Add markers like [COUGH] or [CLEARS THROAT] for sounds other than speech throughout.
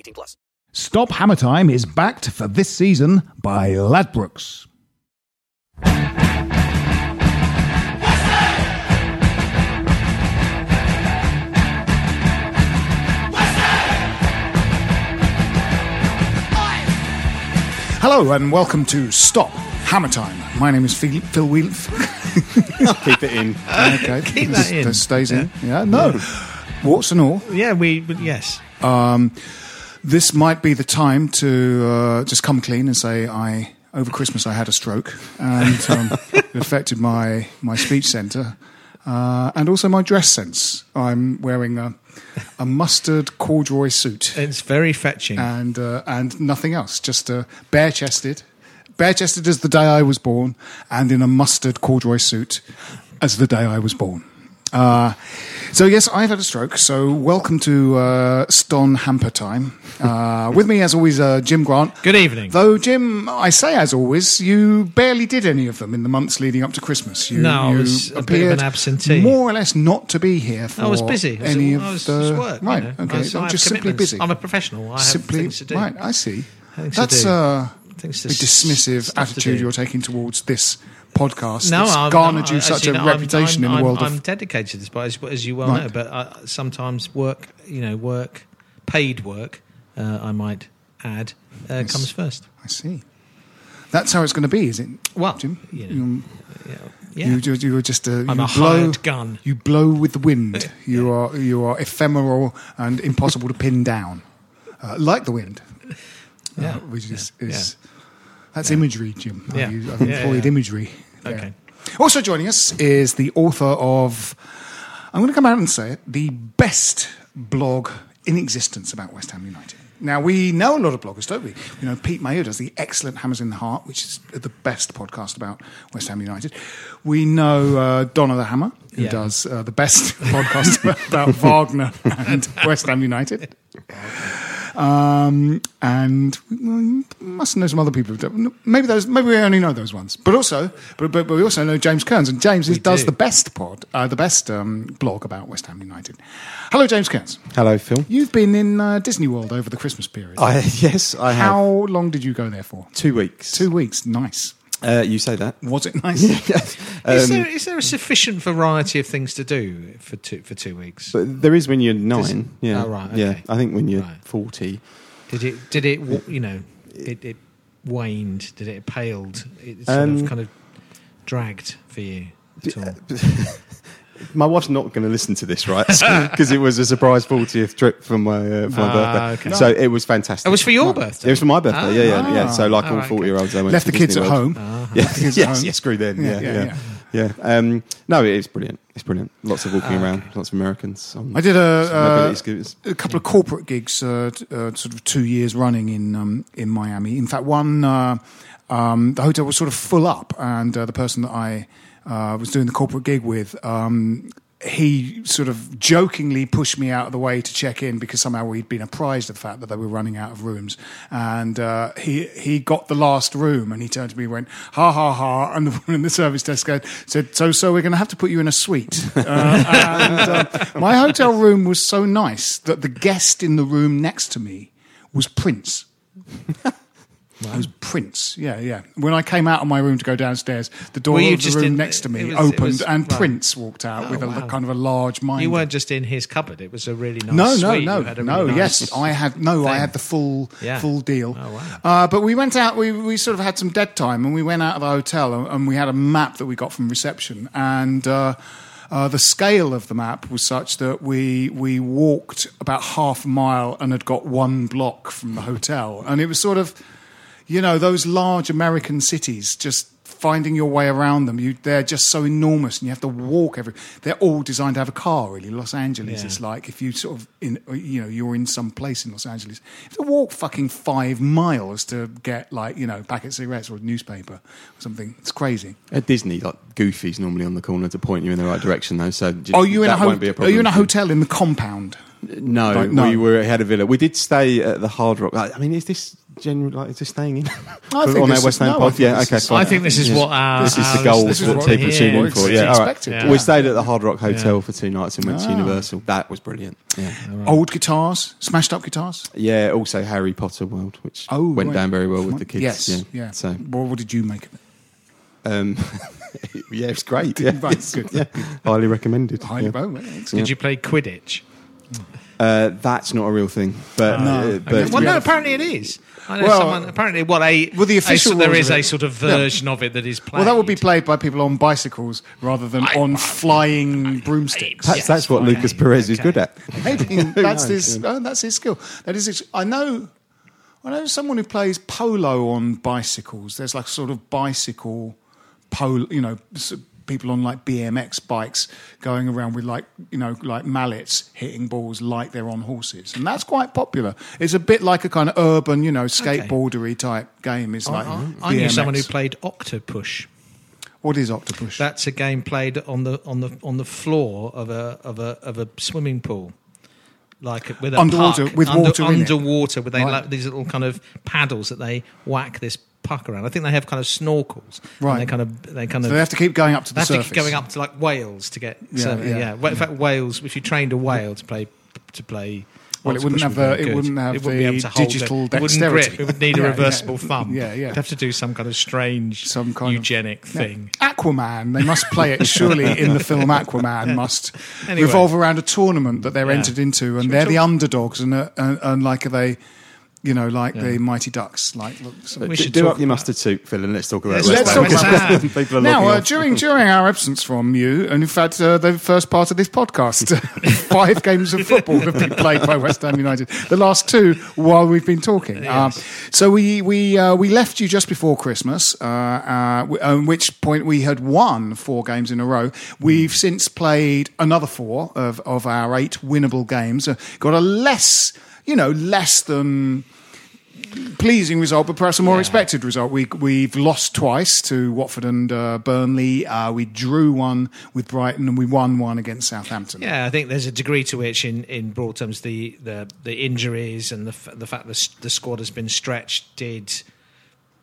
18 plus. Stop Hammer Time is backed for this season by Ladbrokes. Hello and welcome to Stop Hammer Time. My name is Phil, Phil Wheel. Keep it in. [LAUGHS] okay, Keep that in. this stays in. Yeah, no. Warts and all. Yeah, we. but Yes. Um, this might be the time to uh, just come clean and say I over Christmas I had a stroke and um, [LAUGHS] it affected my my speech centre uh, and also my dress sense. I'm wearing a, a mustard corduroy suit It's very fetching. and uh, and nothing else, just uh, bare chested, bare chested as the day I was born, and in a mustard corduroy suit as the day I was born. Uh, so yes, I've had a stroke. So welcome to uh, Ston Hamper time. Uh, [LAUGHS] with me, as always, uh, Jim Grant. Good evening. Though Jim, I say as always, you barely did any of them in the months leading up to Christmas. You, No, I was a bit of an absentee. more or less not to be here for I was busy. I was, any I of was, the it was work. you right. know. Okay, I was- have just simply busy. I'm a professional. I have simply things to do. right. I see. Things to That's do. uh, Things to the s- dismissive attitude you're taking towards this podcast. No, that's I'm, garnered no, you such you a know, I'm- reputation I'm, in the world I'm of. dedicated to this, but as, as you well Right. know, but I, sometimes work, you know, work, paid work, uh, I might add, uh, comes first. I see. That's how it's going to be, is it? Well, Jim, you know, you, Yeah. you, you, are just a, I'm you a blow, hired gun. You blow with the wind. [LAUGHS] you are you are ephemeral and impossible to pin down, uh, like the wind. Yeah. uh, which is, is that's imagery, Jim. Yeah. I've, used- I've employed yeah. imagery. there. Okay. Also joining us is the author of, I'm going to come out and say it, the best blog in existence about West Ham United. Now, we know a lot of bloggers, don't we? You know, Pete Mayo does the excellent Hammers in the Heart, which is the best podcast about West Ham United. We know uh, Donna the Hammer, who Yeah. does uh, the best [LAUGHS] podcast about Wagner and [LAUGHS] West Ham United. Um, and well, you must know some other people. Maybe those. Maybe we only know those ones. But also, but, but, but we also know James Kearns, and James is, does do. the best pod, uh, the best um, blog about West Ham United. Hello, James Kearns. Hello, Phil. You've been in uh, Disney World over the Christmas period. I, [LAUGHS] yes, I have. How long did you go there for? Two weeks. Two weeks. Nice. Uh, you say that. Was it nice? [LAUGHS] is, Um, there, is there a sufficient variety of things to do for two for two weeks? But there is when you're nine. yeah. Oh, right, Yeah. I think when you're Right. 40. Did it? Did it? You know, it, it waned. Did it paled? It sort Um, of kind of dragged for you. At all? [LAUGHS] My wife's not going to listen to this, right? [LAUGHS] Because it was a surprise 40th trip for my, uh, for my Ah, birthday. okay. So it was fantastic. It was for your birthday? It was for my birthday, yeah, yeah, yeah. Ah. So like Ah, all right, 40 year olds, I went Left to the kids Disney at World. home. Yeah, Left the kids at yes, home. yes, screw them. Yeah, Yeah, yeah, yeah, yeah. Um, no, it's brilliant. It's brilliant. Lots of walking Ah, around, okay. lots of Americans. on I did a, uh, a couple of corporate gigs, uh, uh, sort of two years running in um, in Miami. In fact, one uh, um, the hotel was sort of full up, and uh, the person that I uh, was doing the corporate gig with um, he sort of jokingly pushed me out of the way to check in because somehow we'd been apprised of the fact that they were running out of rooms. And uh, he he got the last room and he turned to me and went, ha ha ha. And the woman in the service desk said, so, so we're going to have to put you in a suite. Uh, [LAUGHS] and uh, my hotel room was so nice that the guest in the room next to me was Prince. [LAUGHS] It was Prince, yeah, yeah. When I came out of my room to go downstairs, the door of the room in- next to me was- opened, was- and right. Prince walked out Oh, with a wow. kind of a large mind. You weren't just in his cupboard. It was a really nice no, no, no, had no. nice yes, I had no. I had the full Yeah. full deal. Oh, wow. Uh, but we went out. We we sort of had some dead time, and we went out of the hotel, and, and we had a map that we got from reception, and. Uh, uh, the scale of the map was such that we we walked about half a mile and had got one block from the hotel, and it was sort of, you know, those large American cities just finding your way around them. You, they're just so enormous, and you have to walk every. They're all designed to have a car. Really, Los Angeles Yeah. is like if you sort of in, you know, you're in some place in Los Angeles, you have to walk fucking five miles to get like you know packet cigarettes or a newspaper or something. It's crazy. At Disney, like Goofy's normally on the corner to point you in the right direction, though. So j- Are you in a, ho- won't be a Are you in a hotel in the compound? No, Like, no. we were had a villa. We did stay at the Hard Rock. I mean, is this general? Like, is this staying in I [LAUGHS] think on this West Ham no, I pod? Yeah, okay. fine. I think this is Yes. what our- this is the goal this is that what people we- tune yeah, in for. Yeah, all right. expected, yeah. We stayed at the Hard Rock Hotel Yeah. for two nights and went to Ah. Universal. That was brilliant. Yeah, Old guitars, smashed up guitars. yeah. Also Harry Potter World, which Oh, went right. down very well with the kids. Yes, yeah. yeah. So, Well, what did you make of it? um, [LAUGHS] yeah, it's great. Yeah, Right, It's- good, [LAUGHS] yeah. highly recommended. Highly yeah. well. Did you play Quidditch? Uh, that's not a real thing, but No. uh, Okay. Well, no, apparently it is. I know Well- someone. Apparently, what a Well, the official so there rules is of a sort of Yeah. version of it that is played. Well, that would be played by people on bicycles rather than on flying broomsticks. perhaps that's what Lucas Perez is good at. [LAUGHS] Maybe [LAUGHS] that's his. Oh, that's his skill. That is. His, I know. I know someone who plays polo on bicycles. There's like sort of bicycle polo. You know, s- people on like BMX bikes going around with like you know like mallets hitting balls like they're on horses, and that's quite popular. It's a bit like a kind of urban, you know, skateboardery type game. Is like I, I knew someone who played Octopush. What is Octopus? That's a game played on the on the on the floor of a of a of a swimming pool, like with a Underwater- puck, with water in it. underwater with they Right. like these little kind of paddles that they whack this puck around. I think they have kind of snorkels. and Right. they kind of they kind so of they have to keep going up to the they the have to keep going up to like whales to get. Yeah, so, yeah. yeah. Well, In fact, whales. If you trained a whale to play to play. Well, it wouldn't have the- very it wouldn't have It wouldn't be the able to hold digital it. It wouldn't grip. It would need a [LAUGHS] Yeah, reversible thumb. Yeah, yeah. You'd have to do some kind of strange, Some kind of- eugenic Yeah. thing. Aquaman. They must play it surely in the film [LAUGHS] Aquaman. Must Anyway. revolve around a tournament that they're entered into, and Should they're the underdogs, and, uh, and and like are they, you know, like Yeah. the Mighty Ducks. Like look, some- We should do up your mustard soup, Phil, and let's talk about Let's Let's talk about [LAUGHS] now uh, during during our absence from you, and in fact uh, the first part of this podcast, [LAUGHS] [LAUGHS] five games of football have been played by West Ham United. The last two while we've been talking. Um, so we we uh, we left you just before Christmas, uh, uh, w- at which point we had won four games in a row. We've since played another four of of our eight winnable games. Uh, got a less, you know, less than pleasing result, but perhaps a more expected result. We we've lost twice to Watford and uh, Burnley. Uh, we drew one with Brighton, and we won one against Southampton. Yeah, I think there's a degree to which, in, in broad terms, the, the, the injuries and the the fact that the squad has been stretched did,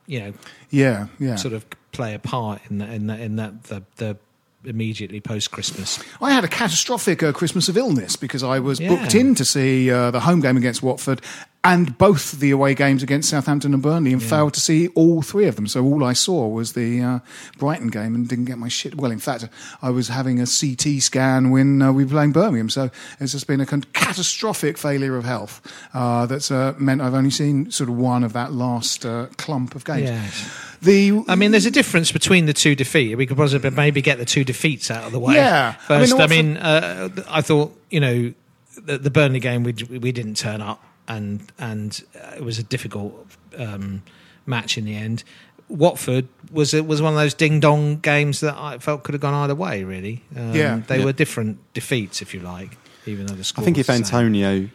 you know, yeah, yeah. sort of play a part in that in that in that the, the immediately post Christmas. I had a catastrophic uh, Christmas of illness because I was Yeah. booked in to see uh, the home game against Watford and both the away games against Southampton and Burnley and failed to see all three of them. So all I saw was the uh, Brighton game and didn't get my shit. Well, in fact, I was having a CT scan when uh, we were playing Birmingham. So it's just been a con- catastrophic failure of health uh, that's uh, meant I've only seen sort of one of that last uh, clump of games. Yes. The I mean, there's a difference between the two defeats. We could possibly maybe get the two defeats out of the way. Yeah. I mean, First, I mean, uh, I thought you know the, the Burnley game we we didn't turn up, and and uh, it was a difficult um, match in the end. Watford was it was one of those ding dong games that I felt could have gone either way. Really, um, Yeah. they Yeah. were different defeats, if you like, even though the score. I think if the same. Antonio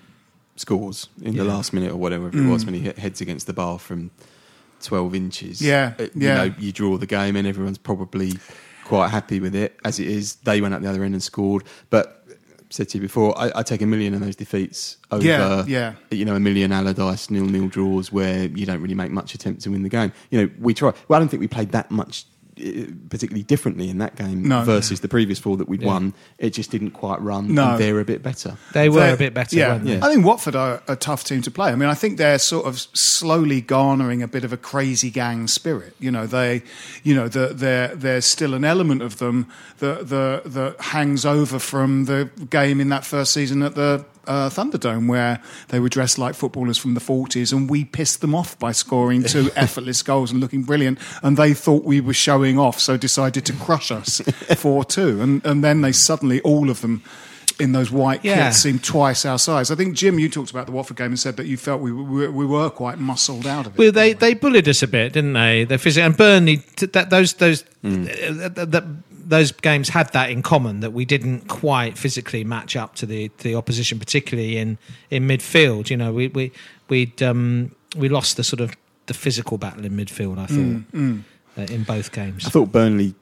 scores in the last minute or whatever if it was when he hit, heads against the bar from 12 inches, Yeah, uh, yeah. you know, you draw the game and everyone's probably quite happy with it as it is. They went up the other end and scored, but. Said to you before, I, I take a million of those defeats over, Yeah, yeah. you know, a million Allardyce nil nil draws where you don't really make much attempt to win the game. You know, we try. Well, I don't think we played that much particularly differently in that game No. versus the previous four that we'd Yeah. won. It just didn't quite run. No. and they're a bit better. They were They're- a bit better, Yeah. weren't they? Yeah. I think Watford are a tough team to play. I mean, I think they're sort of slowly garnering a bit of a crazy gang spirit. You know, they, you know, the, there there's still an element of them that the that hangs over from the game in that first season at the uh, Thunderdome, where they were dressed like footballers from the 40s, and we pissed them off by scoring two [LAUGHS] effortless goals and looking brilliant. And they thought we were showing off, so decided to crush us [LAUGHS] 4 2. And, and then they suddenly, all of them, in those white Yeah. kits seemed twice our size. I think Jim, you talked about the Watford game and said that you felt we were, we were quite muscled out of it. Well, they they bullied us a bit, didn't they? The physical and Burnley that those those Hmm. uh, th- th- those games had that in common that we didn't quite physically match up to the the opposition, particularly in in midfield. You know, we we we'd um, we lost the sort of the physical battle in midfield. I thought Mm, Uh, in both games. I thought Burnley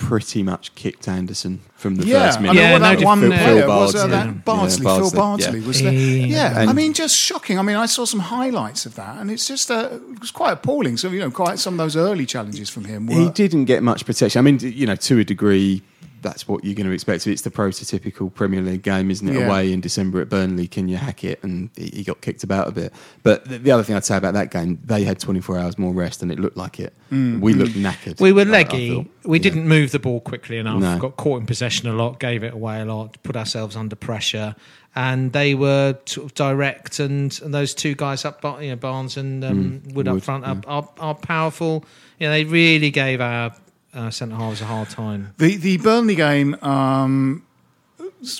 pretty much kicked Anderson from the yeah, first I minute. mean, Yeah, well, that diff- one Phil- player Phil was uh, Bardsley. that Bardsley, Yeah, Phil Bardsley, Bardsley yeah. was there. Yeah. Yeah, I mean, just shocking. I mean, I saw some highlights of that, and it's just uh, it was quite appalling. So you know, quite some of those early challenges from him. Were, He didn't get much protection. I mean, you know, to a degree, that's what you're going to expect. It's the prototypical Premier League game, isn't it? Yeah. Away in December at Burnley, can you hack it? And he he got kicked about a bit. But the, the other thing I'd say about that game, they had 24 hours more rest, and it looked like it. We looked knackered. We were I- I leggy. thought. we Yeah. didn't move the ball quickly enough. No. Got caught in possession a lot. Gave it away a lot. Put ourselves under pressure. And they were sort of direct, and, and those two guys up, you know, Barnes and um, Wood up front, yeah. are, are, are powerful. You know, they really gave our uh, centre halves a hard time. The the Burnley game um,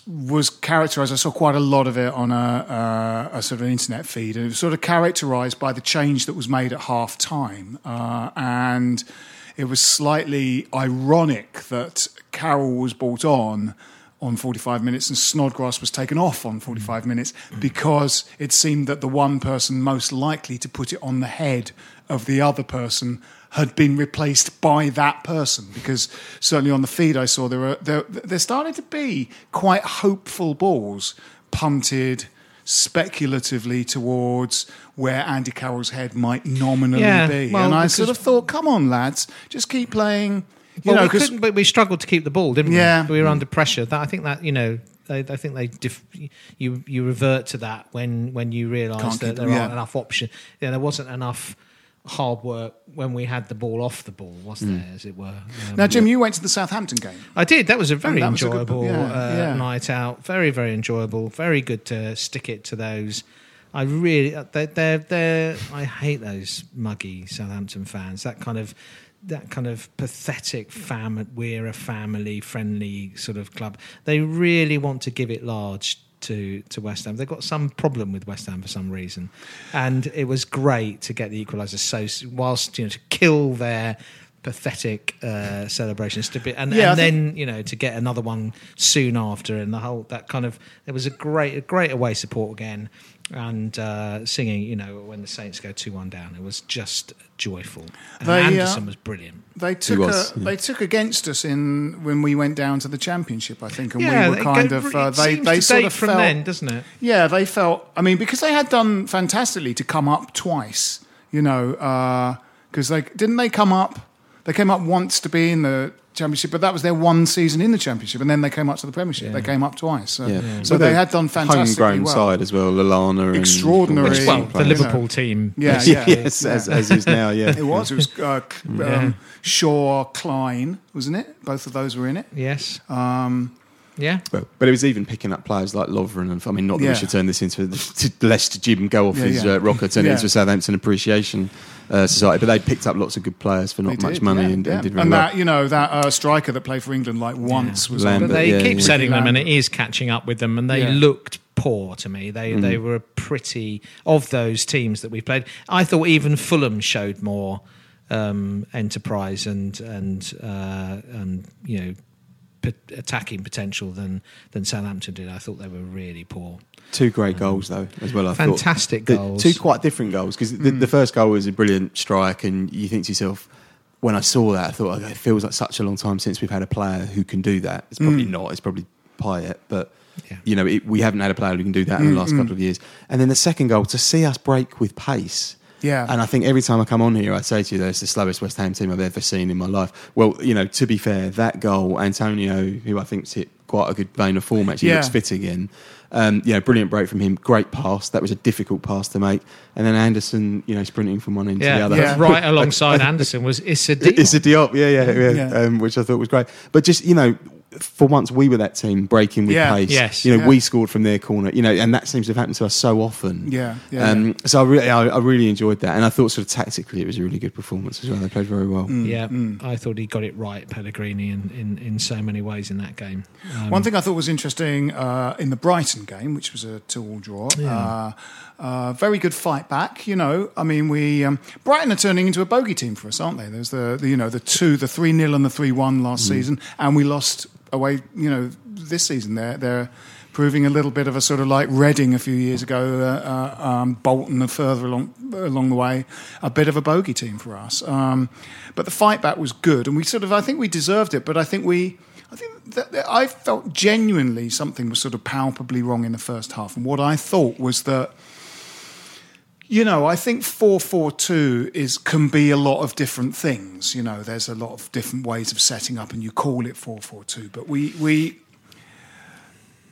was characterised. I saw quite a lot of it on a, uh, a sort of internet feed, and it was sort of characterised by the change that was made at half time, uh, and it was slightly ironic that Carroll was brought on. On 45 minutes, and Snodgrass was taken off on 45 minutes because it seemed that the one person most likely to put it on the head of the other person had been replaced by that person because certainly on the feed I saw there were there there started to be quite hopeful balls punted speculatively towards where Andy Carroll's head might nominally Yeah, be well, and I sort of thought come on lads just keep playing you well, know we couldn't, but we struggled to keep the ball, didn't we? Yeah. we? We were under pressure. That I think that you know, they, I think they dif- you you revert to that when when you realise that there aren't enough options. Yeah, there wasn't enough hard work when we had the ball off the ball, was there, as it were? Um, now Jim you went to the Southampton game I did. That was a very that was a good- enjoyable yeah, uh, yeah. night out. Very, very enjoyable. Very good to stick it to those. I really, they're, they're, they're I hate those muggy Southampton fans. That kind of, that kind of pathetic fam. We're a family-friendly sort of club. They really want to give it large to to West Ham. They've got some problem with West Ham for some reason, and it was great to get the equaliser. So whilst you know to kill their pathetic uh, celebrations to be and, Yeah, and then think- you know to get another one soon after and the whole that kind of it was a great a great away support again and uh, singing you know when the Saints go two one down. It was just joyful. And They, uh, Anderson was brilliant. They took was, a, yeah. they took against us in when we went down to the championship, I think, and yeah we were kind go- of uh, they they to sort of from felt then doesn't it? Yeah they felt I mean because they had done fantastically to come up twice, you know, because they didn't they come up they came up once to be in the championship, but that was their one season in the championship, and then they came up to the Premiership. They came up twice, so, Yeah. so they had done fantastically Homegrown well. side as well, Lallana Extraordinary. all those well you the know. Liverpool team Yeah, yeah, [LAUGHS] yes, As, as is now. Yeah, It was. It was uh, C- [LAUGHS] Yeah. um, Shaw, Clyne, wasn't it? Both of those were in it. yes Um, yeah But, but it was even picking up players like Lovren and I mean, not that Yeah. we should turn this into to Leicester Jim go off Yeah, his yeah. Uh, rocker, turn Yeah. it into a Southampton appreciation uh, society. But they picked up lots of good players for not they much did, money yeah, and, yeah. and did very And well. that you know that uh, striker that played for England like once was on. Lambert, but they yeah, keep yeah. setting them, and it is catching up with them. And they Yeah. looked poor to me. They they Mm. were pretty of those teams that we played. I thought even Fulham showed more um, enterprise and and uh, and you know p- attacking potential than than Southampton did. I thought they were really poor. Two great goals though, as well. I thought. Fantastic The- goals. Two quite different goals because the, the first goal was a brilliant strike, and you think to yourself, when I saw that, I thought okay, it feels like such a long time since we've had a player who can do that. It's probably Mm. not. It's probably Payet, but you know it, we haven't had a player who can do that in the Mm, last mm. couple of years. And then the second goal to see us break with pace. Yeah. And I think every time I come on here, I say to you, that's the slowest West Ham team I've ever seen in my life. Well, you know, to be fair, that goal, Antonio, who I think's hit quite a good vein of form, actually Yeah. looks fit again. Um, you know, brilliant break from him, great pass. That was a difficult pass to make. And then Anderson, you know, sprinting from one end to the other. yeah. [LAUGHS] right alongside Anderson was Issa Diop. It's a Diop, yeah, yeah, yeah, Yeah. Um, which I thought was great. But just you know, for once we were that team breaking with Yeah. pace. Yes. you know, Yeah. we scored from their corner. You know, and that seems to have happened to us so often. Yeah, yeah, Um, So I really, I, I really enjoyed that, and I thought sort of tactically it was a really good performance as well. They played very well. Mm. Yeah, I thought he got it right, Pellegrini, in, in, in so many ways in that game. Um, One thing I thought was interesting uh, in the Brighton game, which was a two-all draw. Yeah. Uh, uh, very good fight back. You know, I mean, we um, Brighton are turning into a bogey team for us, aren't they? There's the, the you know the two, the three 0 and the three one last Mm. season, and we lost away. You know, this season they're they're proving a little bit of a sort of like Reading a few years ago, uh, uh, um, Bolton further along along the way, a bit of a bogey team for us. Um, but the fight back was good, and we sort of I think we deserved it, but I think we. I think that, that I felt genuinely something was sort of palpably wrong in the first half, and what I thought was that you know, I think 442 is can be a lot of different things. You know, there's a lot of different ways of setting up and you call it 442, but we we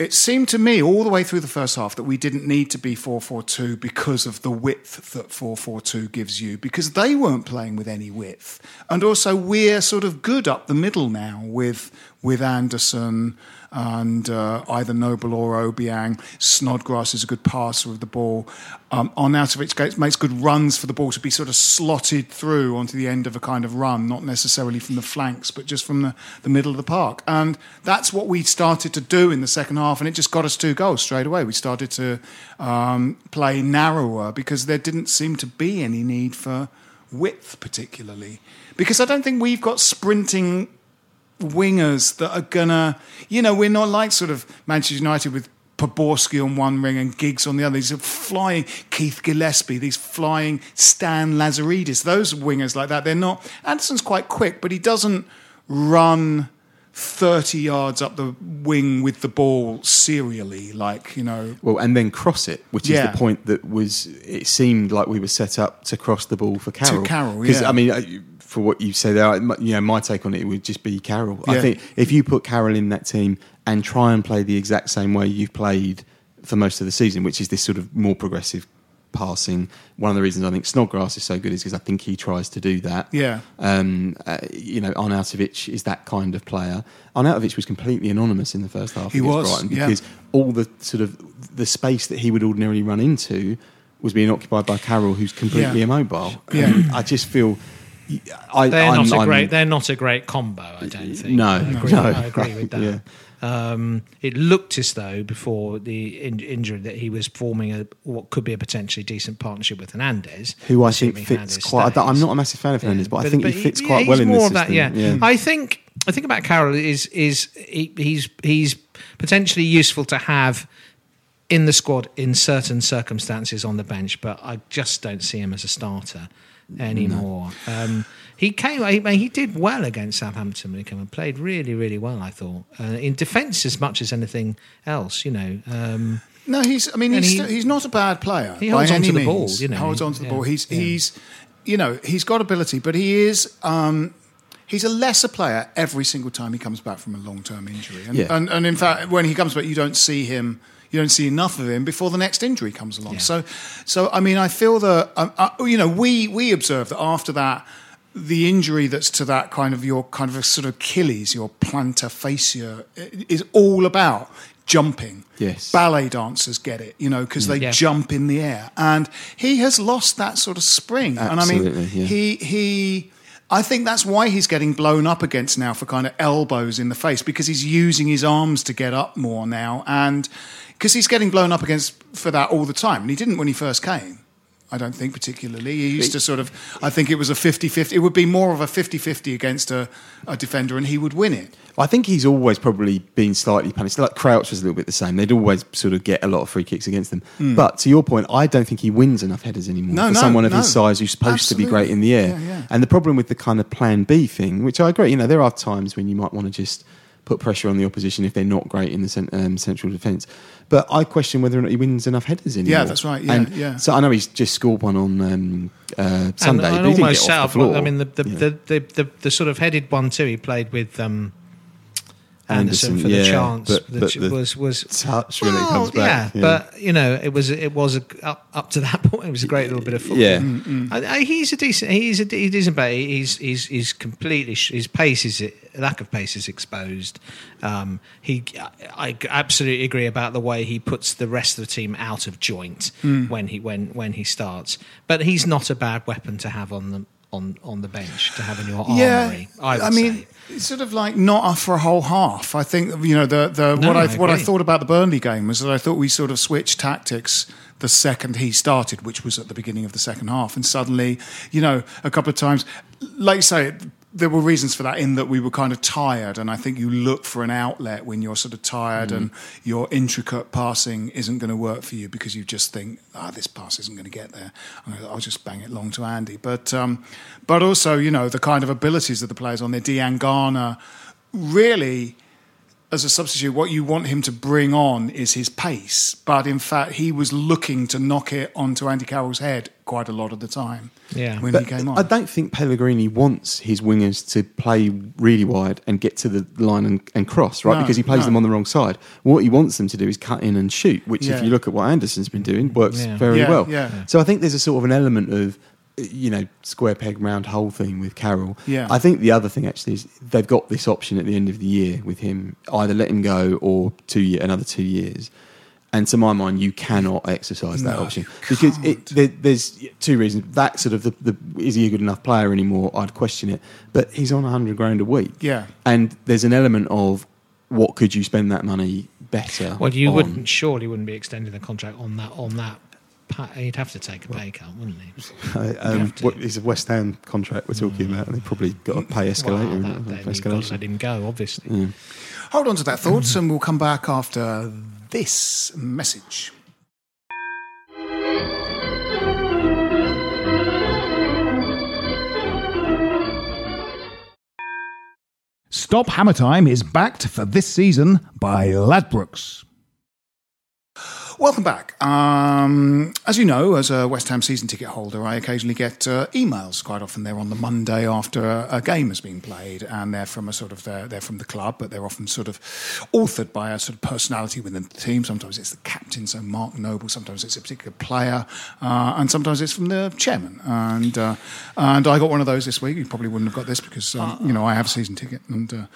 it seemed to me all the way through the first half that we didn't need to be 442 because of the width that 442 gives you because they weren't playing with any width. And also we're sort of good up the middle now with with Anderson and uh, either Noble or Obiang. Snodgrass is a good passer of the ball. Um, Arnautovic makes good runs for the ball to be sort of slotted through onto the end of a kind of run, not necessarily from the flanks, but just from the, the middle of the park. And that's what we started to do in the second half, and it just got us two goals straight away. We started to um, play narrower because there didn't seem to be any need for width, particularly. Because I don't think we've got sprinting wingers that are gonna, you know, we're not like sort of Manchester United with Poborsky on one ring and Giggs on the other. These are flying Keith Gillespie, these flying Stan Lazaridis, those wingers like that. They're not. Anderson's quite quick, but he doesn't run. 30 yards up the wing with the ball serially, like, you know. Well, and then cross it, which Yeah. is the point that was. It seemed like we were set up to cross the ball for Carroll. Carroll, because yeah. I mean, for what you say there, you know, my take on it would just be Carroll. I think if you put Carroll in that team and try and play the exact same way you've played for most of the season, which is this sort of more progressive passing. One of the reasons I think Snodgrass is so good is because I think he tries to do that. Yeah. Um, uh, you know, Arnautovic is that kind of player. Arnautovic was completely anonymous in the first half He was, Brighton yeah. because all the sort of the space that he would ordinarily run into was being occupied by Carroll, who's completely Yeah. immobile. Yeah. I just feel. I, they're I'm- not a I'm- great. They're not a great combo. I don't think. No, I agree, no. I agree with [LAUGHS] that. Yeah. Um, it looked as though before the in- injury that he was forming a what could be a potentially decent partnership with Hernandez, who I think fits Hernandez quite. stays. I'm not a massive fan of Fernandez, but, I think but he fits yeah, quite he's well in more this of that, system. yeah. I think I think about Carroll is is he, he's he's potentially useful to have in the squad in certain circumstances on the bench, but I just don't see him as a starter anymore. Um, he came, he, he did well against Southampton when he came and played really, really well. I thought uh, in defence as much as anything else, you know. Um, No, he's. I mean, he's, he- still, he's not a bad player. He holds any onto the means. ball, you know, Holds on to the yeah, ball. He's yeah. he's, you know, he's got ability, but he is. Um, he's a lesser player every single time he comes back from a long term injury. And, Yeah. and and in fact, when he comes back, you don't see him. You don't see enough of him before the next injury comes along. So, so I mean, I feel that um, uh, you know we we observe that after that. The injury that's to that kind of your kind of a sort of Achilles, your plantar fascia, is all about jumping. Yes. Ballet dancers get it, you know, because they Yeah. jump in the air. And he has lost that sort of spring. and I mean, yeah. he he. I think that's why he's getting blown up against now for kind of elbows in the face because he's using his arms to get up more now, and because he's getting blown up against for that all the time, and he didn't when he first came. I don't think particularly. He used to sort of, I think it was a 50 50. It would be more of a 50 50 against a, a defender and he would win it. I think he's always probably been slightly punished. Like Crouch was a little bit the same. They'd always sort of get a lot of free kicks against them. Hmm. But to your point, I don't think he wins enough headers anymore No, for no, someone of no. his size who's supposed to be great in the air. Yeah, yeah. And the problem with the kind of plan B thing, which I agree, you know, there are times when you might want to just put pressure on the opposition if they're not great in the cent- um, central defence. But I question whether or not he wins enough headers anymore. Yeah, that's right. Yeah, and yeah. So I know he's just scored one on um, uh, Sunday. and, but and he didn't almost get set off up. the floor. I mean, the the, the, the, the the sort of headed one too. He played with um, Anderson, Anderson, for the chance, but- but the was was touch really Well, comes back, Yeah, yeah. but you know, it was it was a, up up to that [LAUGHS] point. It was a great little bit of football. Yeah. Mm, I, I, he's a decent. He's a, de- decent player. He's he's he's completely sh- his pace is lack of pace is exposed. Um, he, I, I absolutely agree about the way he puts the rest of the team out of joint Mm. when he when when he starts. But he's not a bad weapon to have on the on on the bench to have in your armory. I, would I mean, it's sort of like not for a whole half. I think you know the the No, what I, I what I thought about the Burnley game was that I thought we sort of switched tactics the second he started, which was at the beginning of the second half, and suddenly, you know, a couple of times, like you say. There were reasons for that in that we were kind of tired, and I think you look for an outlet when you're sort of tired Mm. and your intricate passing isn't going to work for you because you just think, ah, this pass isn't going to get there. I'll just bang it long to Andy. But um, but also, you know, the kind of abilities of the players on there. Garner, really, as a substitute, what you want him to bring on is his pace. But in fact, he was looking to knock it onto Andy Carroll's head quite a lot of the time. Yeah. when But he came on. I don't think Pellegrini wants his wingers to play really wide and get to the line and, and cross, right? No, because he plays no. them on the wrong side. What he wants them to do is cut in and shoot, which, Yeah. if you look at what Anderson's been doing, works Yeah. very Yeah, well. yeah. So I think there's a sort of an element of, you know, square peg round hole thing with Carroll. Yeah. I think the other thing actually is they've got this option at the end of the year with him, either let him go or two year, another two years. And to my mind, you cannot exercise that No, option because it, there, there's two reasons. That sort of the, the is he a good enough player anymore? I'd question it. But he's on hundred grand a week. Yeah. and there's an element of what could you spend that money better? Well, you on? wouldn't surely wouldn't be extending the contract on that on that. Pa- He'd have to take a pay cut, wouldn't he? Um, have what, it's a West Ham contract we're talking about, and they probably got a pay escalator. Well, in that, it, then pay you've got to escalation. let him go, obviously. Yeah. Hold on to that thoughts, [LAUGHS] and we'll come back after this message. Stop Hammer Time is backed for this season by Ladbrokes. Welcome back. Um, as you know, as a West Ham season ticket holder, I occasionally get uh, emails. Quite often, they're on the Monday after a, a game has been played, and they're from a sort of they're, they're from the club, but they're often sort of authored by a sort of personality within the team. Sometimes it's the captain, so Mark Noble. Sometimes it's a particular player, uh, and sometimes it's from the chairman. And uh, and I got one of those this week. You probably wouldn't have got this because um, you know I have a season ticket. And uh,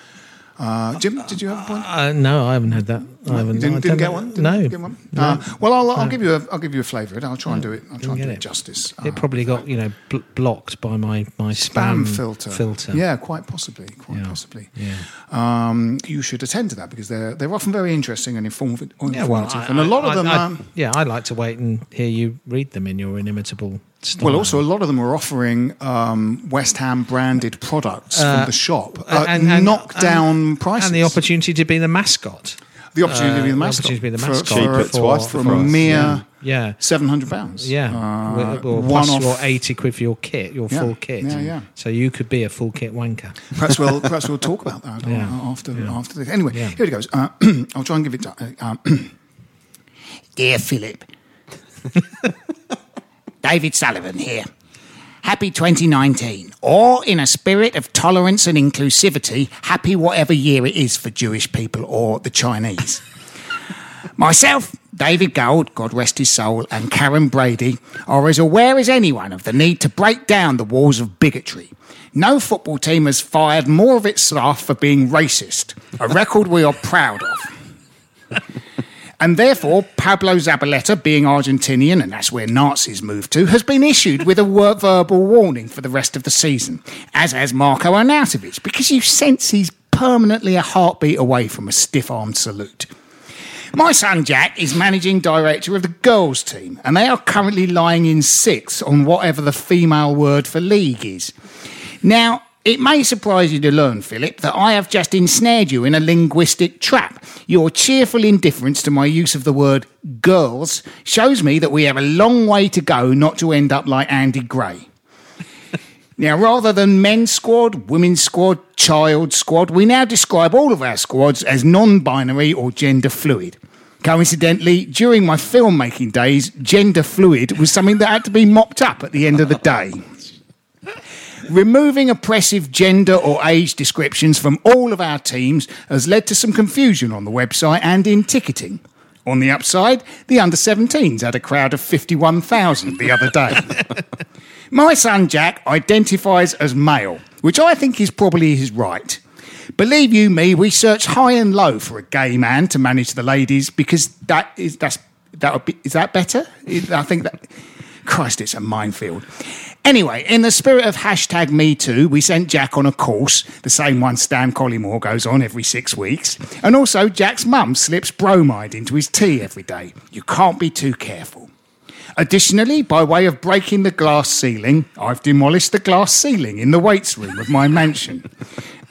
uh, Jim, did you have a point? Uh, no, I haven't had that. I haven't. Didn't, I didn't get one. Didn't no. get one. No. Uh, well, I'll, I'll give you a I'll give you a flavour. I'll try and do it. I'll try and do it justice. It Uh, probably got you know bl- blocked by my my spam, spam filter. Filter. Yeah, quite possibly. Quite Yeah. possibly. Yeah. Um, you should attend to that because they're they're often very interesting and informative. Yeah, well. I- and a lot of them. I- um, yeah, I like to wait and hear you read them in your inimitable style. well, also a lot of them are offering um, West Ham branded products Uh, from the shop uh, at and- and- knockdown prices, and the opportunity to be the mascot. The opportunity to be the Uh, mascot. opportunity to be the For- mascot for- for, twice the from price. a mere Yeah. Yeah. seven hundred pounds. Yeah, uh, one plus off. your eighty quid for your kit, your Yeah. full kit. Yeah, yeah. So you could be a full kit wanker. Perhaps we'll perhaps we'll talk about that [LAUGHS] Yeah. uh, after after this. Anyway, here it goes. Uh, [CLEARS THROAT] I'll try and give it. Uh, um, [CLEARS THROAT] Dear Philip, [LAUGHS] David Sullivan here. Happy 2019. Or, in a spirit of tolerance and inclusivity, happy whatever year it is for Jewish people or the Chinese. [LAUGHS] Myself, David Gold, God rest his soul, and Karren Brady are as aware as anyone of the need to break down the walls of bigotry. No football team has fired more of its staff for being racist, a record we are proud of. And therefore, Pablo Zabaleta, being Argentinian, and that's where Nazis moved to, has been issued with a verbal warning for the rest of the season, as has Marko Arnautovic, because you sense he's permanently a heartbeat away from a stiff armed salute. My son Jack is managing director of the girls' team, and they are currently lying in sixth on whatever the female word for league is. Now, it may surprise you to learn, Philip, that I have just ensnared you in a linguistic trap. Your cheerful indifference to my use of the word girls shows me that we have a long way to go not to end up like Andy Gray. [LAUGHS] Now, rather than men's squad, women's squad, child squad, we now describe all of our squads as non binary or gender fluid. Coincidentally, during my filmmaking days, gender fluid was something that had to be mopped up at the end of the day. [LAUGHS] Removing oppressive gender or age descriptions from all of our teams has led to some confusion on the website and in ticketing. On the upside, the under 17s had a crowd of 51,000 the other day. [LAUGHS] My son Jack identifies as male, which I think is probably his right. Believe you me, we search high and low for a gay man to manage the ladies because that is that's that would be is that better? I think that Christ, it's a minefield. Anyway, in the spirit of hashtag Me Too, we sent Jack on a course, the same one Stan Collymore goes on every six weeks. And also, Jack's mum slips bromide into his tea every day. You can't be too careful. Additionally, by way of breaking the glass ceiling, I've demolished the glass ceiling in the weights room of my mansion.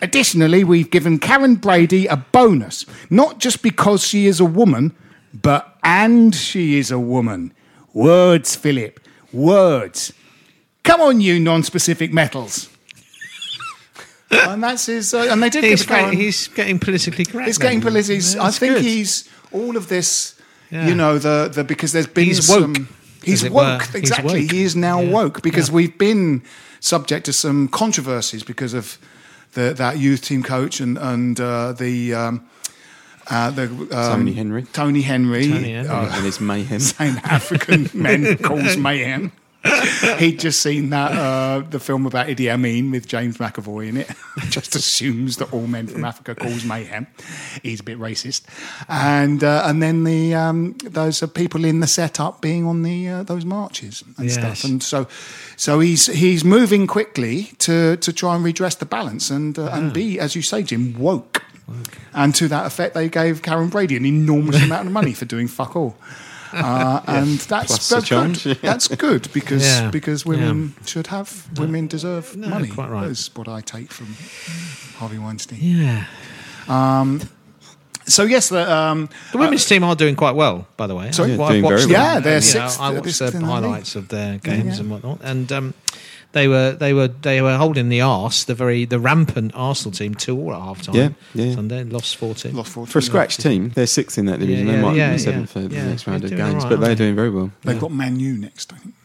Additionally, we've given Karren Brady a bonus, not just because she is a woman, but and she is a woman. Words, Philip, words. Come on, you non-specific metals. [LAUGHS] and that's his. Uh, and they did. He's, give getting, he's getting politically correct. He's getting then. politically. Yeah, I think good. he's all of this. Yeah. You know the the because there's been He's some- woke, He's woke were. He's exactly. woke. He is now Yeah. woke because Yeah. we've been subject to some controversies because of the, that youth team coach and and uh, the. Um, uh, the um, Tony Henry. Tony Henry, Tony Henry. uh, And his mayhem. [LAUGHS] saying African men calls [LAUGHS] mayhem. [LAUGHS] He'd just seen that uh, the film about Idi Amin with James McAvoy in it. [LAUGHS] just assumes that all men from Africa cause mayhem. He's a bit racist, and uh, and then the um, those are people in the setup being on the uh, those marches and Yes. stuff, and so so he's he's moving quickly to to try and redress the balance and uh, and be as you say, Jim, woke. And to that effect, they gave Karren Brady an enormous amount of money for doing fuck all. Uh, and that's that's good. yeah. [LAUGHS] That's good because Yeah, because women should have women deserve No, money. quite right. Is what I take from Harvey Weinstein. Yeah. Um, so yes, the, um, The women's team are doing quite well, by the way. Sorry? I've Yeah, wa- doing very well. Yeah, they're and, you know, I they're watched the in the league. highlights of their games yeah. and whatnot, and um, they were they were they were holding the arse, the very the rampant Arsenal team, two all at half time. Yeah, yeah. Sunday lost fourteen. Lost four. For a scratch team, they're sixth in that division. Yeah, they might yeah, be seventh yeah, for the yeah. next round of games, all but they're they? doing very well. They've got Man U next, I think.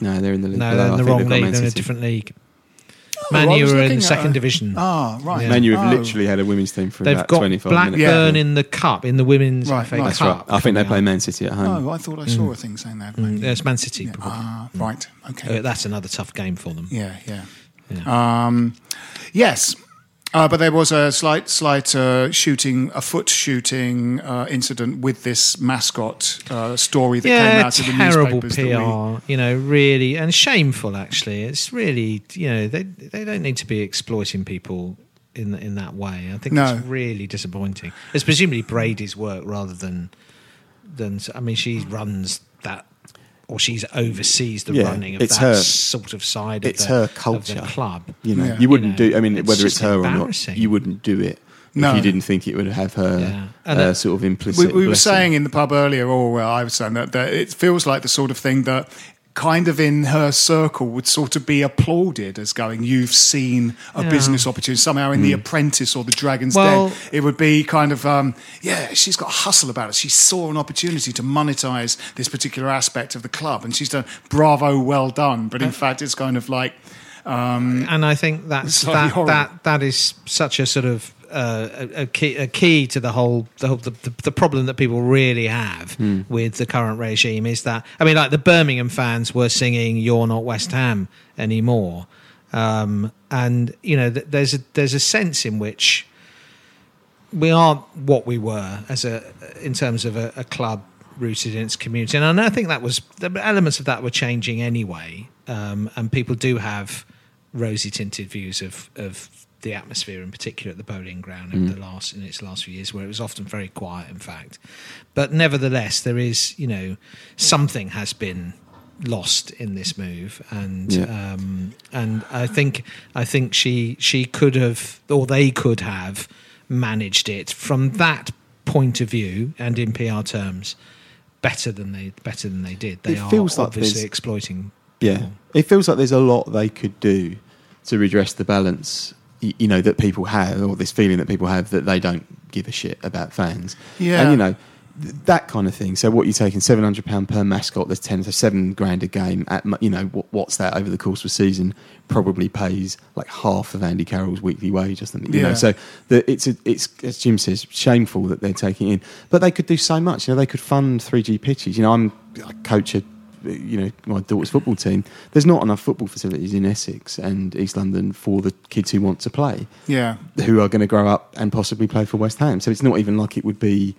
No, they're in the league. No, they're in the wrong league. They're in a different league. Man I U was are in at second a- division. Ah, right. Yeah. Man U have Oh. literally had a women's team for They've about got 25 Blackburn minutes. in the cup in the women's Right, FA right. That's Cup. right. I think they play out. Man City at home. Oh, I thought I saw a thing saying that. had Man U. There's Man City. Yeah. probably. Ah, right. Okay. Uh, that's another tough game for them. Yeah, yeah. Um, yes. Uh, but there was a slight, slight uh, shooting, a foot shooting uh, incident with this mascot uh, story that yeah, came out of the terrible. PR. we- You know, really, and shameful. Actually, it's really you know they they don't need to be exploiting people in in that way. I think No. it's really disappointing. It's presumably Brady's work rather than than. I mean, she runs. Or she's oversees the Yeah, running of it's that her- sort of side It's of, the, her of culture. the club. You know, Yeah. you wouldn't You know, do. I mean, it's whether it's just her or not, you wouldn't do it No. if you didn't think it would have her Yeah. Uh, that- sort of implicit. we were saying in the pub earlier, or well, I was saying that, that it feels like the sort of thing that kind of in her circle would sort of be applauded as going, you've seen a Yeah. business opportunity somehow in The Apprentice or The Dragon's Well- Den. It would be kind of, um, yeah, she's got a hustle about it. She saw an opportunity to monetize this particular aspect of the club, and she's done bravo, well done. But in fact, it's kind of like. Um, and I think that's that, horrible. that that is such a sort of uh, a, key a key to the whole the, whole the, the, the problem that people really have Hmm. with the current regime is that I mean like the Birmingham fans were singing "You're not West Ham anymore," um, and you know th- there's a there's a sense in which we aren't what we were as a in terms of a, a club rooted in its community, and I think that was the elements of that were changing anyway, um, and people do have rosy tinted views of of the atmosphere in particular at the Boleyn Ground Mm. the last in its last few years, where it was often very quiet. In fact, but nevertheless, there is you know something has been lost in this move, and Yeah. um, and I think I think she she could have or they could have managed it from that point of view and in PR terms better than they better than they did. They It are feels like obviously there's- exploiting. Yeah, it feels like there's a lot they could do to redress the balance. You know that people have, or this feeling that people have that they don't give a shit about fans. Yeah. and you know th- that kind of thing. So what you're taking seven hundred pound per mascot. There's ten, so seven grand a game. At you know what, what's that over the course of a season? Probably pays like half of Andy Carroll's weekly wage or something. You Yeah. know, so the, it's a, it's as Jim says, shameful that they're taking in. But they could do so much. You know, they could fund 3G pitches. You know, I'm I coach a you know my daughter's football team. There's not enough football facilities in Essex and East London for the kids who want to play, Yeah. who are going to grow up and possibly play for West Ham. So it's not even like it would be.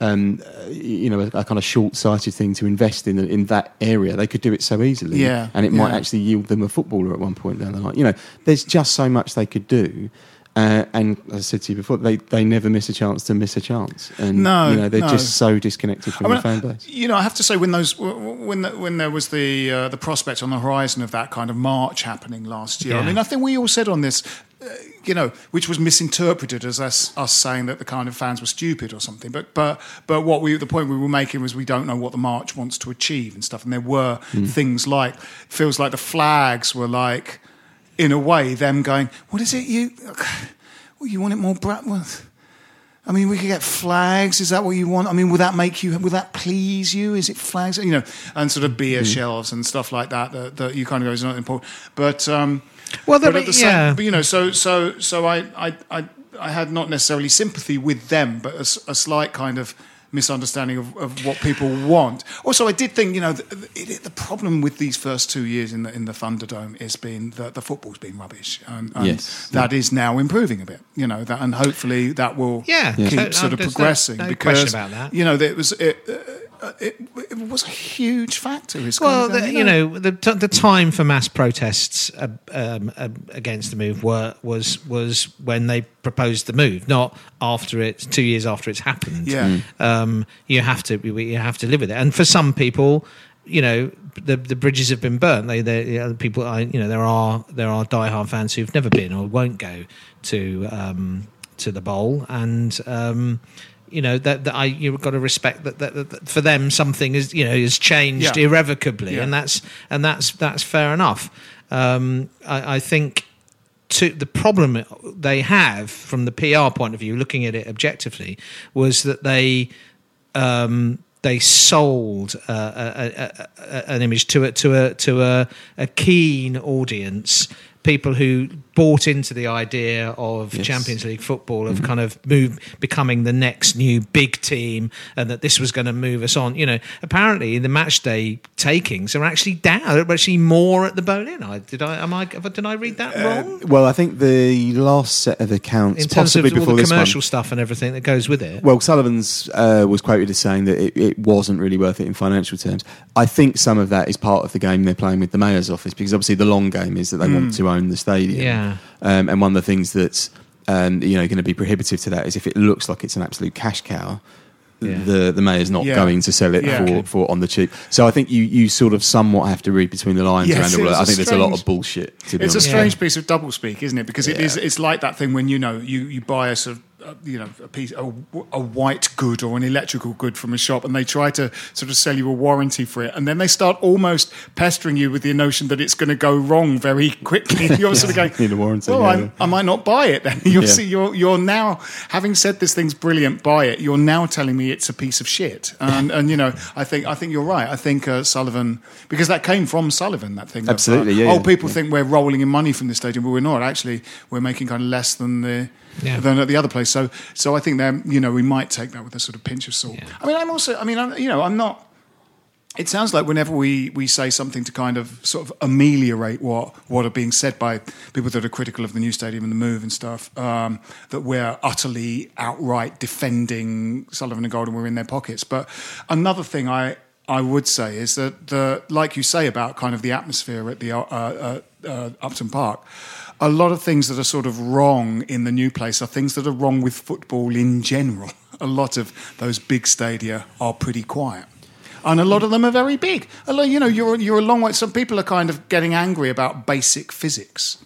Um, you know, a, a kind of short-sighted thing to invest in in that area. They could do it so easily, Yeah, and it might actually yield them a footballer at one point down the line. You know, there's just so much they could do. Uh, and as I said to you before, they, they never miss a chance to miss a chance. And, No, you know, they're no. just so disconnected from I mean, the fan base. You know, I have to say when those when the, when there was the uh, the prospect on the horizon of that kind of march happening last year. I mean, I think we all said on this, uh, you know, which was misinterpreted as us us saying that the kind of fans were stupid or something. But but but what we the point we were making was we don't know what the march wants to achieve and stuff. And there were Mm. things like feels like the flags were like, in a way, them going, what is it you? Well, you want it more Bratworth? I mean, we could get flags. Is that what you want? I mean, would that make you? Would that please you? Is it flags? You know, and sort of beer shelves and stuff like that. That, that you kind of go is not important. But um, Well, but at the yeah. but you know, so so so I I I, I had not necessarily sympathy with them, but a slight kind of misunderstanding of, of what people want. Also, I did think, you know, the, the, the problem with these first two years in the in the Thunderdome is been that the football's been rubbish, and, and Yes. that is now improving a bit. You know, that and hopefully that will Yeah. keep Yeah. sort of There's no- progressing no because about that. you know it was it, uh, it, it was a huge factor. It's Well, kind the, you know, the t- the time for mass protests uh, um, uh, against the move were was was when they proposed the move, not after it. Two years after it's happened. Yeah. Mm. um, you have to you have to live with it. And for some people, you know, the the bridges have been burnt. They they you know, people, I, you know, there are there are diehard fans who've never been or won't go to um, to the bowl, and. You know that, that I you've got to respect that, that, that for them something is you know has changed Yeah. irrevocably, Yeah. and that's and that's that's fair enough. Um, I, I think to the problem they have from the PR point of view, looking at it objectively, was that they um, they sold uh, a, a, a, an image to a to a to a, a keen audience. People who bought into the idea of Yes. Champions League football, of kind of move becoming the next new big team, and that this was going to move us on. You know, apparently the match day takings are actually down. They're actually more at the Boleyn. I did I am I did I read that wrong? Well, I think the last set of accounts, In terms of possibly all before the commercial one, stuff and everything that goes with it. Well, Sullivan's uh, was quoted as saying that it, it wasn't really worth it in financial terms. I think some of that is part of the game they're playing with the mayor's office because obviously the long game is that they want Mm. to own the stadium. Yeah. Um, and one of the things that's um, you know going to be prohibitive to that is if it looks like it's an absolute cash cow. Yeah. The the mayor's not Yeah. going to sell it Yeah. for, for on the cheap. So I think you, you sort of somewhat have to read between the lines Yes, around it. it all. was I a think there's a lot of bullshit. To be It's a honest. strange piece of doublespeak, isn't it? Because it Yeah. is. It's like that thing when you know you, you buy a sort of you know a piece a, a white good or an electrical good from a shop, and they try to sort of sell you a warranty for it, and then they start almost pestering you with the notion that it's going to go wrong very [LAUGHS] quickly. [LAUGHS] You're sort of going, Need a warranty, Well, yeah. I'm, I might not buy it. Then [LAUGHS] you'll Yeah. see. You're you're now having said this thing's brilliant. Buy it. You're now telling me it's a piece of shit. And and you know, I think I think you're right. I think uh, Sullivan because that came from Sullivan. That thing. of, uh, Absolutely, yeah, Oh, yeah, people yeah. think we're rolling in money from the stadium, but we're not. Actually, we're making kind of less than the Yeah. than at the other place. So so I think that you know we might take that with a sort of pinch of salt. I mean, I'm also. I mean, I'm, you know, I'm not. It sounds like whenever we, we say something to kind of sort of ameliorate what, what are being said by people that are critical of the new stadium and the move and stuff, um, that we're utterly outright defending Sullivan and Golden, we're in their pockets. But another thing I, I would say is that, the, like you say about kind of the atmosphere at the uh, uh, uh, Upton Park, a lot of things that are sort of wrong in the new place are things that are wrong with football in general. [LAUGHS] A lot of those big stadia are pretty quiet. And a lot of them are very big. You know, you're, you're a long way. Some people are kind of getting angry about basic physics.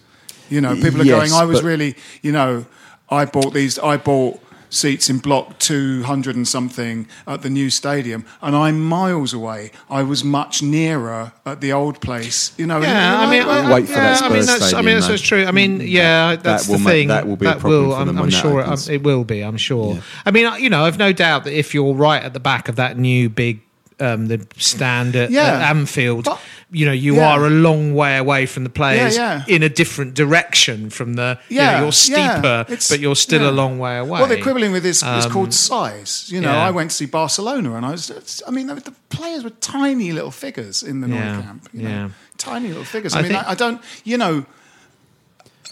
You know, people are Yes, going, I was really, you know, I bought these, I bought seats in block 200 and something at the new stadium, and I'm miles away. I was much nearer at the old place. You know, Yeah, I mean, and- I, Wait for yeah, that I mean, Spurs that's, I mean, that's, though. that's true. I mean, yeah, that's will the ma- thing. that will be a problem will, for I'm, them I'm that sure it, happens. it will be. I'm sure. I mean, you know, I've no doubt that if you're right at the back of that new big. Um, the stand at, Yeah. at Anfield, you know, you Yeah. are a long way away from the players Yeah, yeah. in a different direction from the. you know, Yeah, you're yeah. steeper, but you're still a long way away. well they're quibbling with is, is Um, called size. You know. I went to see Barcelona, and I was. I mean, the, the players were tiny little figures in the Yeah, Nou Camp. You know, yeah. tiny little figures. I I, mean, think- I, I don't. You know,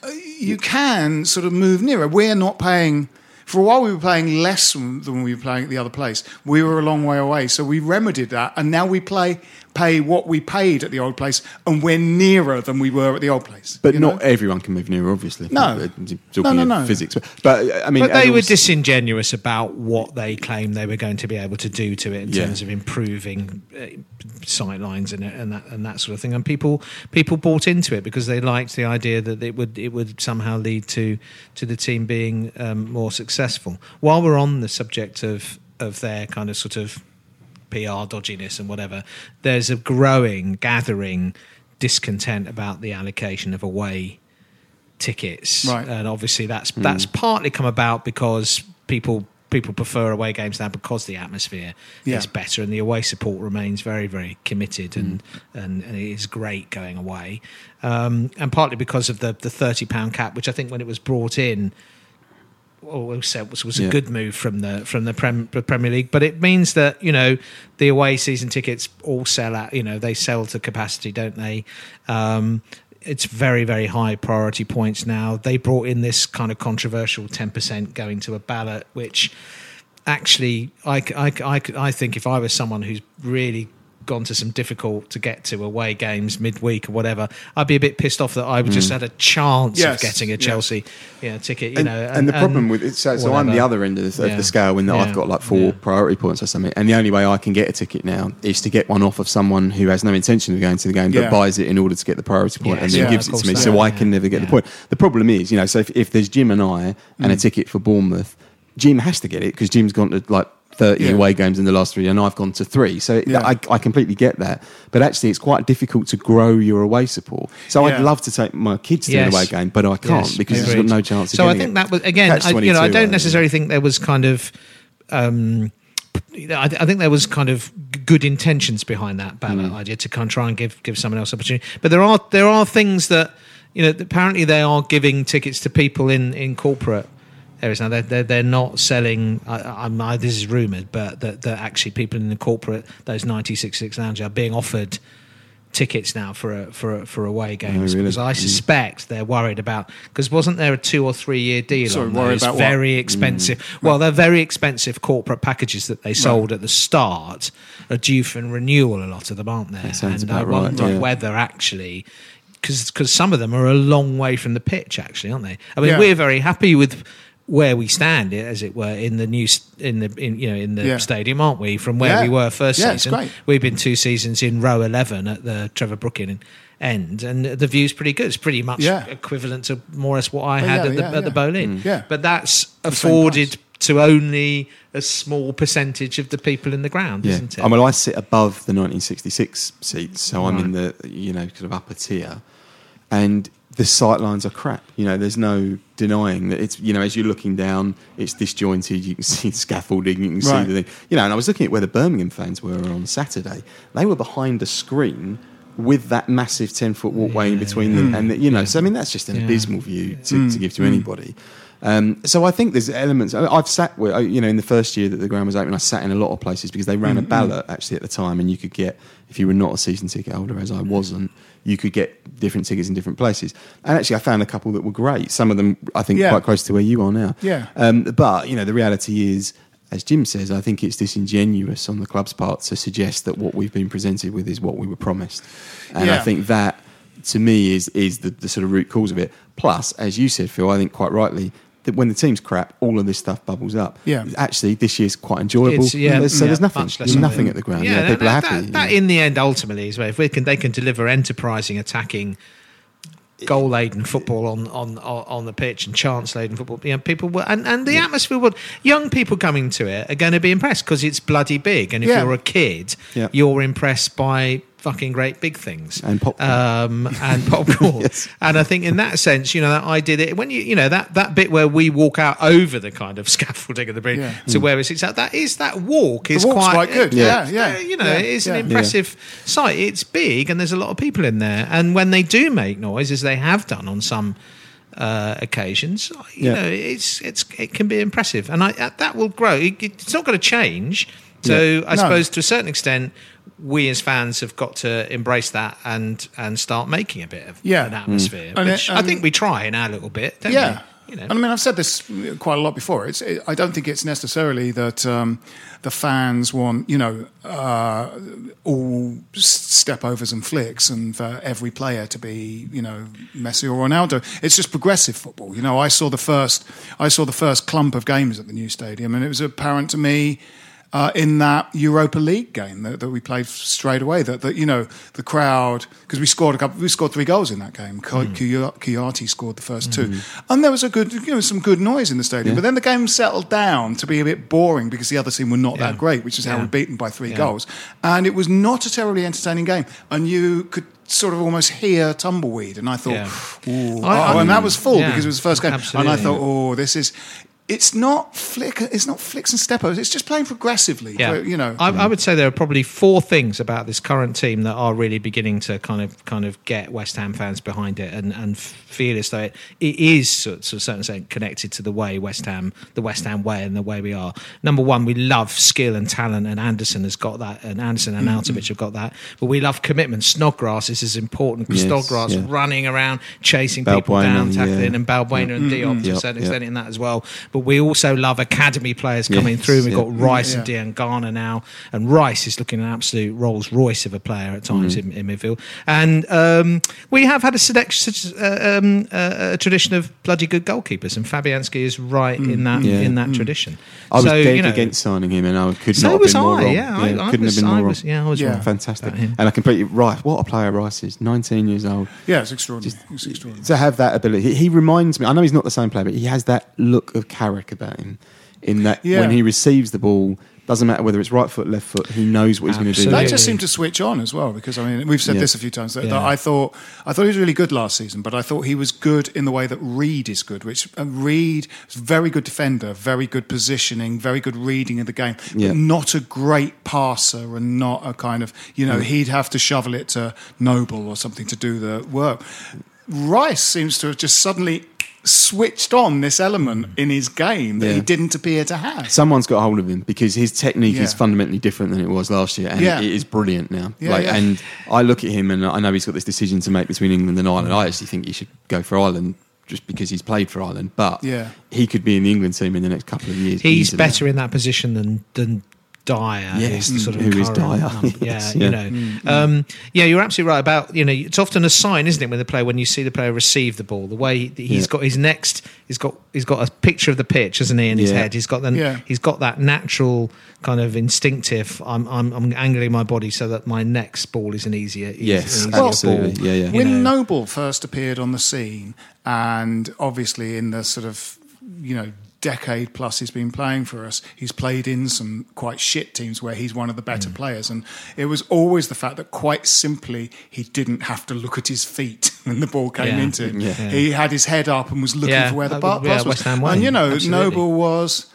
uh, you can sort of move nearer. We're not paying. For a while, we were playing less than we were playing at the other place. We were a long way away, so we remedied that, and now we play pay what we paid at the old place, and we're nearer than we were at the old place. But not know? everyone can move nearer, obviously. No. Talking No, no, no. physics. But, but I mean, but they were disingenuous about what they claimed they were going to be able to do to it in Yeah. terms of improving uh, sight lines and, and that and that sort of thing. And people people bought into it because they liked the idea that it would it would somehow lead to to the team being um, more successful. While we're on the subject of of their kind of sort of PR dodginess and whatever, there's a growing, gathering discontent about the allocation of away tickets, Right. and obviously that's Mm. that's partly come about because people people prefer away games now because the atmosphere Yeah. is better and the away support remains very very committed and and, and it is great going away, um, and partly because of the the thirty pound cap, which I think when it was brought in always said was, was a Yeah. good move from the from the Prem, the Premier League, but it means that you know the away season tickets all sell out. You know they sell to capacity, don't they? Um, it's very very high priority points now. They brought in this kind of controversial ten percent going to a ballot, which actually I, I, I, I think if I was someone who's really gone to some difficult to get to away games midweek or whatever, I'd be a bit pissed off that I just Mm. had a chance Yes, of getting a. Chelsea you know, ticket. You and, know, and, the problem with it, so, so I'm the other end of the, of Yeah. the scale in that Yeah. I've got like four Yeah. priority points or something, and the only way I can get a ticket now is to get one off of someone who has no intention of going to the game but Yeah. buys it in order to get the priority point and then yeah, gives it to me, so. so I Yeah. can never get the point. The problem is, you know, so if, if there's Jim and I and a Mm. ticket for Bournemouth, Jim has to get it because Jim's gone to like. 30 Yeah. away games in the last three, and I've gone to three. So Yeah. I, I completely get that. But actually, it's quite difficult to grow your away support. So Yeah. I'd love to take my kids to Yes. an away game, but I can't Yes, because agreed. there's got no chance of So I think it. that was again. I, you know, I don't necessarily think there was kind of. Um, I, I think there was kind of good intentions behind that ballot Mm. idea to kind of try and give give someone else opportunity. But there are there are things that you know. Apparently, they are giving tickets to people in in corporate areas now. They're they're, they're not selling. I, I'm, I, this is rumored, but that that actually people in the corporate those 9666 lounge are being offered tickets now for a, for a, for away games Oh, really? because I Mm. suspect they're worried about because wasn't there a two or three year deal Sorry, on worried those about what? very expensive well they're very expensive corporate packages that they sold at the start are due for renewal a lot of them aren't there That sounds and I about right, wonder yeah. whether actually because some of them are a long way from the pitch actually aren't they I mean Yeah. we're very happy with where we stand as it were in the new in the in you know in the Yeah. stadium aren't we from where Yeah. we were first Yeah, season. We've been two seasons in row 11 at the Trevor Brooking end, and the view's pretty good. It's pretty much Yeah. equivalent to more or less what I Oh, had yeah, at the, yeah, at the yeah. Mm. Yeah. But that's The afforded to only a small percentage of the people in the ground, Yeah. isn't it? I mean, I sit above the 1966 seats, so I'm in the you know sort of upper tier, and the sight lines are crap. You know, there's no denying that it's you know as you're looking down, it's disjointed. You can see scaffolding, you can Right. see the thing. You know, and I was looking at where the Birmingham fans were on Saturday. They were behind a screen. With that massive ten foot walkway in between them, and the, you know, so I mean that's just an Yeah. abysmal view to, Mm. to give to anybody. Um, so I think there's elements. I've sat with, you know, in the first year that the ground was open, I sat in a lot of places because they ran a ballot actually at the time, and you could get, if you were not a season ticket holder, as I wasn't, you could get different tickets in different places. And actually, I found a couple that were great. Some of them, I think, Yeah. quite close to where you are now. Yeah. Um, but you know, the reality is. As Jim says, I think it's disingenuous on the club's part to suggest that what we've been presented with is what we were promised, and I think that to me is is the, the sort of root cause of it. Plus, as you said, Phil, I think quite rightly. That when the team's crap, all of this stuff bubbles up. Yeah. actually, this year's quite enjoyable. It's- yeah, There's- so yeah, there's nothing, much less there's nothing at the ground. Yeah, Yeah, that, people are happy. That, that in the end, ultimately, is where if we can, they can deliver enterprising, attacking, goal laden football on, on on the pitch and chance laden football. You know, people will, and, and the atmosphere will. Young people coming to it are going to be impressed because it's bloody big. And if Yeah. you're a kid, Yeah. you're impressed by fucking great big things And popcorn. um, [LAUGHS] and popcorn. And I think in that sense, you know, that I did it when you, you know, that, that bit where we walk out over the kind of [LAUGHS] scaffolding of the bridge Yeah. to Mm. where it sits out. That is that walk The is walk's quite, quite good. Yeah, yeah. uh, you know, Yeah, it is yeah. an impressive site. It's big and there's a lot of people in there. And when they do make noise, as they have done on some uh, occasions, you Yeah. know, it's it's it can be impressive, and I, uh, that will grow. It, it's not going to change. So Yeah. I No. suppose to a certain extent, we as fans have got to embrace that and and start making a bit of Yeah. an atmosphere, Mm. Which it- I think we try in our little bit. Don't yeah. We? You know. And I mean, I've said this quite a lot before. It's, it, I don't think it's necessarily that um, the fans want, you know, uh, all stepovers and flicks and for every player to be, you know, Messi or Ronaldo. It's just progressive football. You know, I saw the first, I saw the first clump of games at the new stadium, and it was apparent to me uh, in that Europa League game that, that we played straight away. That, that you know the crowd because we scored a couple, we scored three goals in that game. Mm. Kouyate scored the 1st two, and there was a good you know some good noise in the stadium. Yeah. But then the game settled down to be a bit boring because the other team were not Yeah. that great, which is how Yeah. we beat them by three goals. And it was not a terribly entertaining game, and you could. Sort of almost hear tumbleweed, and I thought, Yeah. ooh, I- oh, and that was full yeah, because it was the first game, and I thought, oh, this is. It's not flick. It's not flicks and steppos. It's just playing progressively. Yeah, you know. I, I would say there are probably four things about this current team that are really beginning to kind of kind of get West Ham fans behind it and, and feel as though it, it is to, to a certain extent connected to the way West Ham, the West Ham way, and the way we are. Number one, we love skill and talent, and Anderson has got that, and Anderson and Mm-hmm. Arnautovic have got that. But we love commitment. Snodgrass is as important Yes, Snodgrass yeah. running around, chasing people down, tackling, yeah. and Balbuena and Diop to a Yep, certain yep. extent in that as well. But we also love academy players coming Yes, through. We've yeah. got Rice and Yeah. Diangana now, and Rice is looking an absolute Rolls Royce of a player at times Mm. in, in midfield. And um, we have had a, selection, uh, um, uh, a tradition of bloody good goalkeepers, and Fabianski is right in that Mm. Yeah. in that Mm. tradition. I was so, dead you know, against signing him, and I could So not have was been more I, wrong. yeah, I- I couldn't was- have been I more was- wrong. yeah, I was wrong fantastic. And I completely right. What a player Rice is. Nineteen years old. yeah, it's extraordinary. it's extraordinary. to have that ability. He, he reminds me. I know he's not the same player, but he has that look of Carrick about him. In that, Yeah. when he receives the ball, doesn't matter whether it's right foot, left foot. He knows what he's going to do. That just seemed to switch on as well because I mean we've said Yeah. this a few times that, that I thought I thought he was really good last season, but I thought he was good in the way that Reed is good. Which uh, Reed is very good defender, very good positioning, very good reading of the game, Yeah. but not a great passer and not a kind of you know Mm. he'd have to shovel it to Noble or something to do the work. Rice seems to have just suddenly switched on this element in his game that he didn't appear to have. Someone's got hold of him because his technique is fundamentally different than it was last year, and Yeah. it is brilliant now. Yeah, like, yeah. and I look at him, and I know he's got this decision to make between England and Ireland. I actually think he should go for Ireland just because he's played for Ireland, but Yeah. he could be in the England team in the next couple of years. He's easily. better in that position than than Dier. Yes, who's the sort of who is Dier, number- [LAUGHS] Yeah, yes, you know. Mm, Um, yeah, you're absolutely right about you know. It's often a sign, isn't it, when the player when you see the player receive the ball, the way that he's Yeah. got his next, he's got he's got a picture of the pitch, hasn't he, in his Yeah. head. He's got the Yeah. he's got that natural kind of instinctive. I'm I'm, I'm angling my body so that my next ball is an easier. easier- Yes, an easier absolutely. ball. Yeah, yeah. You when know. Noble first appeared on the scene, and obviously in the sort of you know decade plus he's been playing for us, he's played in some quite shit teams where he's one of the better Mm. players, and it was always the fact that quite simply he didn't have to look at his feet [LAUGHS] when the ball came Yeah. into him. Yeah. He had his head up and was looking for where the bar- pass was. And you know, absolutely. Noble was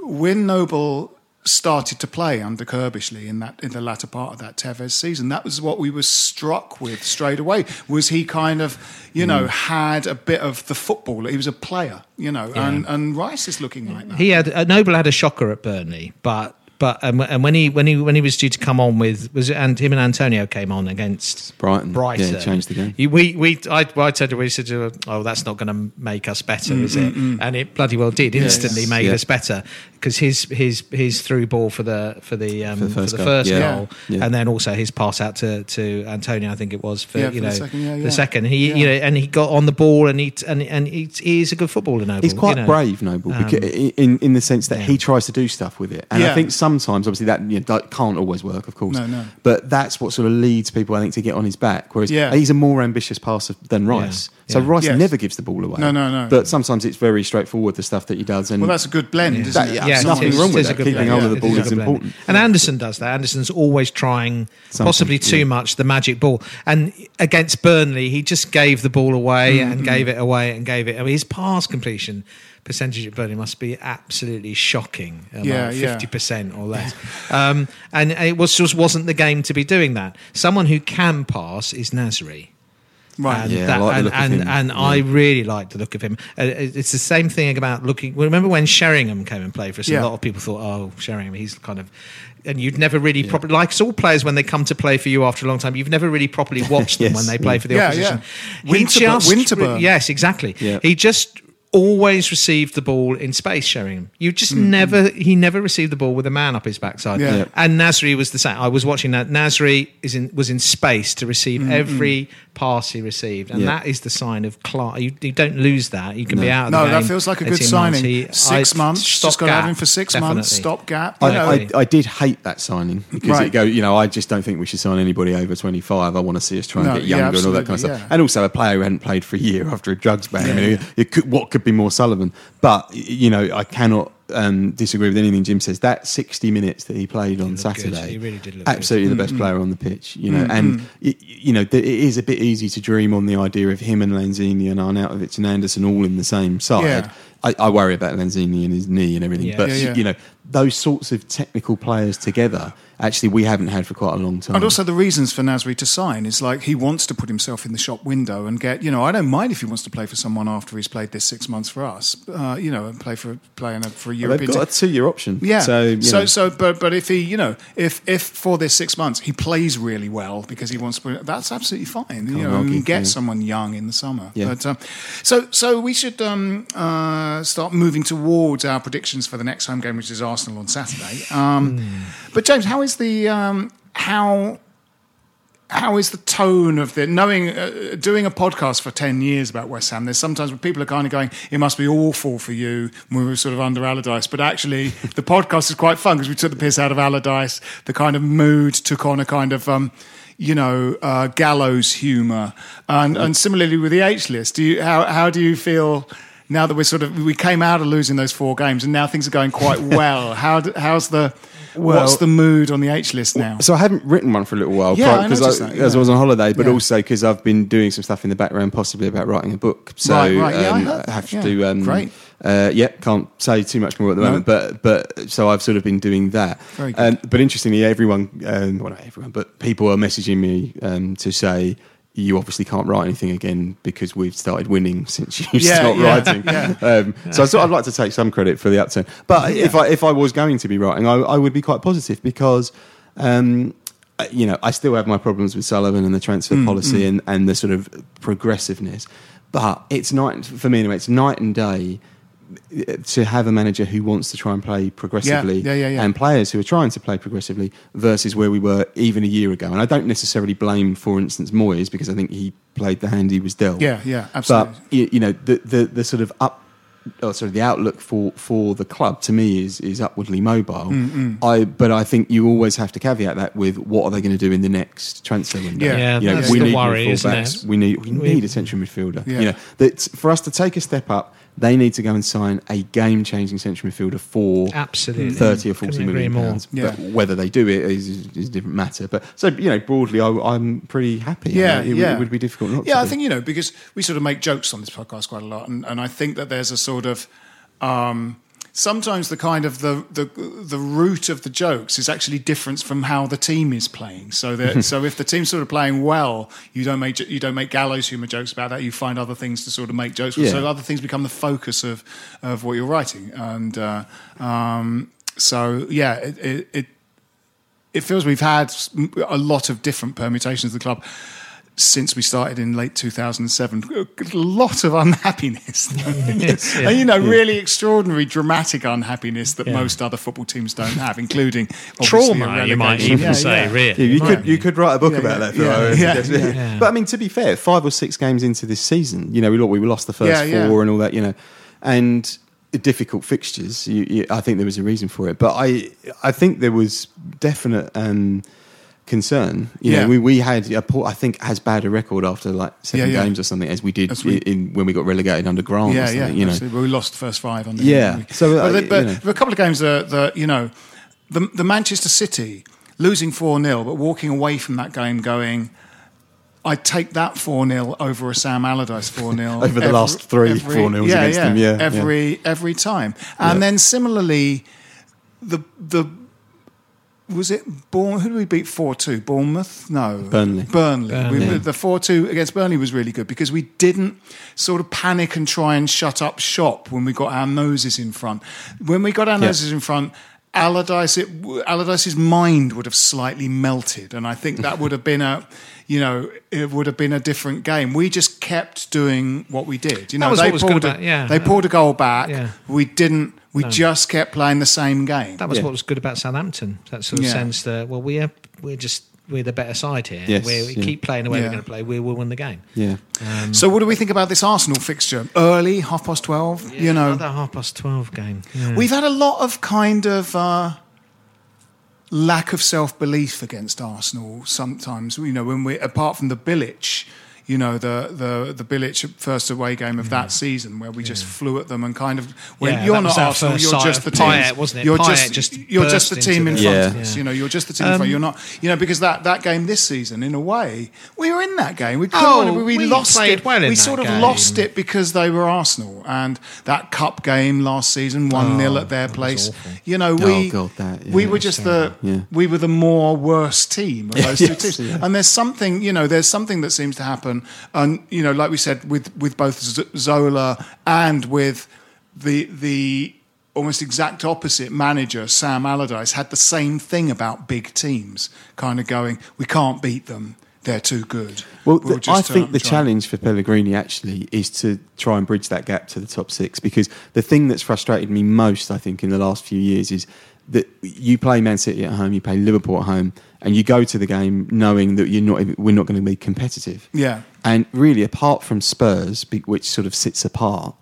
when Noble started to play under Curbishley in that in the latter part of that Tevez season, that was what we were struck with straight away. Was he kind of, you know, had a bit of the football? He was a player, you know, Yeah. and and Rice is looking like that. He had uh, Noble had a shocker at Burnley, but but um, and when he when he when he was due to come on with was it and him and Antonio came on against Brighton. Brighton. Yeah, changed the game. He- We we I, well, I said to we said oh that's not going to make us better, is it? And it bloody well did. Yeah, Instantly yes. made Yeah. us better because his his his through ball for the for the um, For for the the first first, goal. Yeah. goal, Yeah. and then also his pass out to to Antonio, I think it was for Yeah, you for the know second, yeah, yeah. the second. He Yeah. you know and he got on the ball and he and and he, he's a good footballer. Noble. He's quite you know. brave, Noble, Um, because in in the sense that he tries to do stuff with it, and Yeah. I think sometimes, obviously, that, you know, that can't always work, of course. No, no. But that's what sort of leads people, I think, to get on his back. Whereas Yeah. he's a more ambitious passer than Rice, so Yeah. Rice Yes. never gives the ball away. No, no, no. But sometimes it's very straightforward the stuff that he does, and Well, that's a good blend, isn't That- yeah, Yeah, it nothing is- wrong with is that. Keeping blend. hold of the ball a is good blend. important. And Anderson does that. Anderson's always trying possibly too yeah. much the magic ball. And against Burnley, he just gave the ball away Mm, and gave it away and gave it. I mean, his pass completion percentage of Burnley must be absolutely shocking. um, Yeah, like yeah. 50% or less. um, and it was just wasn't the game to be doing that. Someone who can pass is Nasri. Right. And, Yeah, I that, like and, and, and Yeah. I really like the look of him. Uh, it's the same thing about looking. well, Remember when Sheringham came and played for us? Yeah. A lot of people thought, "Oh, Sheringham, he's kind of," and you'd never really properly like all players when they come to play for you after a long time. You've never really properly [LAUGHS] watched them when they play yeah. for the opposition. yeah. He Winterburn- just- Winterburn. yes, exactly. Yeah. He just always received the ball in space. Sheringham, you just Mm-hmm. never. He never received the ball with a man up his backside. Yeah. Yeah. And Nasri was the same. I was watching that. Nasri is in was in space to receive every pass he received, and. Yeah. that is the sign of class. You, you don't lose that. You can be out of No, the that feels like a good signing. He- six I- months. Just got to have him for six months. definitely. Stop gap. I, know. I, I did hate that signing because Right. it go, you know, I just don't think we should sign anybody over 25. I want to see us try and No, get yeah, younger and all that kind of absolutely, stuff. And also a player who hadn't played for a year after a drugs ban. I mean, Yeah, it could, what could be more Sullivan? But, you know, I cannot um, disagree with anything Jim says. That 60 minutes that he played on looked good. Saturday, He really did look absolutely the Mm, best player on the pitch, you know. And, y- you know, th- it is a bit easy to dream on the idea of him and Lanzini and Arnautovic and Anderson all in the same side. Yeah. I, I worry about Lanzini and his knee and everything, Yeah. but Yeah, yeah. you know those sorts of technical players together. Actually, we haven't had for quite a long time. And also the reasons for Nasri to sign is like he wants to put himself in the shop window and get. You know, I don't mind if he wants to play for someone after he's played this six months for us. Uh, you know, and play for playing a, for a Well, European. they've got a two-year option. Yeah. So, so, know. so, but, but if he, you know, if if for this six months he plays really well because he wants to, that's absolutely fine. you know, argue, and get yeah. someone young in the summer. Yeah. But um, so, so we should um, uh, start moving towards our predictions for the next home game, which is Arsenal on Saturday. Um, But James, how is the um, how how is the tone of the knowing uh, doing a podcast for 10 years about West Ham there's sometimes when people are kind of going it must be awful for you when we were sort of under Allardyce. But actually the podcast is quite fun because we took the piss out of Allardyce. The kind of mood took on a kind of um, you know uh, gallows humour. And, and similarly with the H list do you how, how do you feel now that we're sort of we came out of losing those four games and now things are going quite [LAUGHS] well how do, how's the Well- what's the mood on the H list now So I haven't written one for a little while Yeah, I because noticed that, as I was on holiday, but Yeah. also because I've been doing some stuff in the background, possibly about writing a book. So Right, right. Yeah, I um, heard that, have yeah. to. Um, Great. Uh, yeah, can't say too much more at the No. moment, but but so I've sort of been doing that. Very Um, but interestingly, everyone, um, well, not everyone, but people are messaging me um, to say. You obviously can't write anything again because we've started winning since [LAUGHS] you Yeah, stopped yeah, writing. yeah. Um, so I thought I'd like to take some credit for the upturn. But if I if I was going to be writing, I, I would be quite positive because. Um, you know, I still have my problems with Sullivan and the transfer Mm, policy And, and the sort of progressiveness, but it's night for me anyway. It's night and day to have a manager who wants to try and play progressively, yeah, yeah, yeah. and players who are trying to play progressively versus where we were even a year ago. And I don't necessarily blame, for instance, Moyes because I think he played the hand he was dealt. Yeah, yeah, absolutely. But you, you know, the, the the sort of up. Oh, sorry, the outlook for, for the club to me is is upwardly mobile. Mm, I but I think you always have to caveat that with what are they going to do in the next transfer window? Yeah. Yeah, you know, that's we the need more worry, isn't it? We need we We- need a central midfielder. Yeah. You know that for us to take a step up, they need to go and sign a game changing central midfielder for Absolutely. thirty or Couldn't forty agree million more. pounds. Yeah. But whether they do it is, is a different matter. But so you know, broadly, I, I'm pretty happy. Yeah, I mean, it, yeah. Would, it would be difficult not Yeah, to. I think you know because we sort of make jokes on this podcast quite a lot, and, and I think that there's a sort of um, sometimes the kind of the, the the root of the jokes is actually different from how the team is playing. So that [LAUGHS] so if the team's sort of playing well, you don't make you don't make gallows humor jokes about that. You find other things to sort of make jokes with. Yeah. So other things become the focus of of what you're writing, and uh, um, so yeah, it, it, it it feels we've had a lot of different permutations of the club since we started in late 2007. A lot of unhappiness. [LAUGHS] Yes, yeah. and, you know, Yeah. really extraordinary, dramatic unhappiness that Yeah. most other football teams don't have, including Trauma, you might even Yeah, say, yeah. really. Yeah, you could you could write a book Yeah, about yeah, that. Phil. yeah, yeah, yeah. Yeah. But I mean, to be fair, five or six games into this season, you know, we look, we lost the first Yeah, yeah. four and all that, you know, and difficult fixtures. You, you, I think there was a reason for it, but I I think there was definite. Um, Concern, you Yeah. know, we, we had a poor, I think as bad a record after like seven Yeah, yeah. games or something as we did As we- in when we got relegated under Grant. Yeah, yeah. you know, we lost the first five under. Yeah. him? So, uh, but, the- but you know. there were a couple of games that, that you know, the the Manchester City losing four 0 but walking away from that game going. I'd take that 4 0 over a Sam Allardyce 4 0. [LAUGHS] Over the last three 4-0s yeah, against yeah, them, yeah, Every, every time. And Yeah. then similarly, the the was it Bourne? Who did we beat four two? Bournemouth? No, Burnley. Burnley. Burnley. We, the four two against Burnley was really good because we didn't sort of panic and try and shut up shop when we got our noses in front. When we got our Yeah. noses in front. Allardyce, it, Allardyce's mind would have slightly melted, and I think that would have been a, you know, it would have been a different game. We just kept doing what we did. You know, was they what was pulled a- about- yeah. they pulled a goal back. Yeah. We didn't. We No. just kept playing the same game. That was Yeah. what was good about Southampton. That sort of Yeah. sense that well, we're we're just we're the better side here. Yes, we we yeah. keep playing the way Yeah. we're going to play. We will win the game. yeah. So, what do we think about this Arsenal fixture? Early, half past twelve. you know, another half past twelve game. Yeah. we've had a lot of kind of uh, lack of self belief against Arsenal. Sometimes, you know, when we apart from the Bilic. You know the the the Bilic first away game of that season where we just flew at them and kind of when Yeah, you're not our Arsenal, first you're just the team. Payet, wasn't it? You're Payet just, just you're just the team in front Yeah. of us. Yeah. You know, you're just the team in Um, front. You're not. You know, because that that game this season, in a way, we were in that game. We couldn't. Oh, we, we lost it. well we sort of game. lost it because they were Arsenal and that cup game last season, one 0 Oh, at their place. You know, Oh, we God, that- yeah, we were it's just the. Yeah. we were the more worse team of [LAUGHS] those two Yes, teams. yeah. And there's something, you know, there's something that seems to happen, and you know, like we said, with with both Zola and with the the almost exact opposite manager Sam Allardyce had the same thing about big teams, kind of going, we can't beat them, they're too good. Well, We'll the, I think um, the try." challenge for Pellegrini actually is to try and bridge that gap to the top six because the thing that's frustrated me most, I think, in the last few years is that you play Man City at home, you play Liverpool at home, and you go to the game knowing that you're not, we're not going to be competitive. Yeah. And really, apart from Spurs, which sort of sits apart,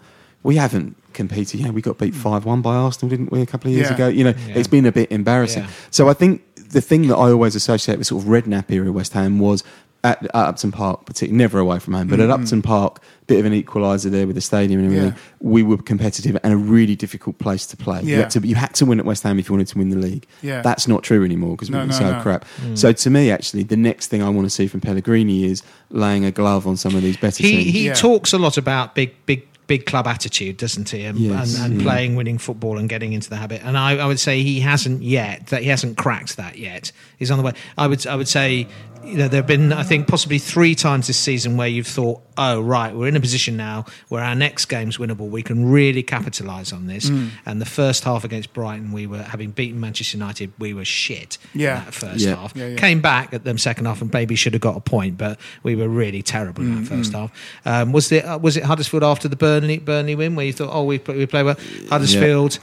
we haven't competed. You know, we got beat hmm. 5 1 by Arsenal, didn't we, a couple of years Yeah. ago? You know, Yeah. it's been a bit embarrassing. Yeah. So I think the thing that I always associate with sort of Redknapp era West Ham was at, at Upton Park, particularly never away from home, but at mm-hmm. Upton Park, bit of an equaliser there with the stadium and everything. Yeah. We were competitive and a really difficult place to play. You, had to, you had to win at West Ham if you wanted to win the league. Yeah. That's not true anymore because No, we're no, so no. crap. Mm. So to me, actually, the next thing I want to see from Pellegrini is laying a glove on some of these better he teams. he Yeah. talks a lot about big big big club attitude, doesn't he? And, Yes, and, and yeah. playing winning football and getting into the habit. And I, I would say he hasn't yet. That he hasn't cracked that yet. He's on the way. I would I would say. You know, there have been, I think, possibly three times this season where you've thought, "Oh, right, we're in a position now where our next game's winnable. We can really capitalise on this." Mm. And the first half against Brighton, we were having beaten Manchester United. We were shit. in Yeah. that first Yeah. half. Yeah, yeah. Came back at them second half and maybe should have got a point, but we were really terrible in that first half. Um, was it uh, was it Huddersfield after the Burnley Burnley win where you thought, oh, we play, we play well? Huddersfield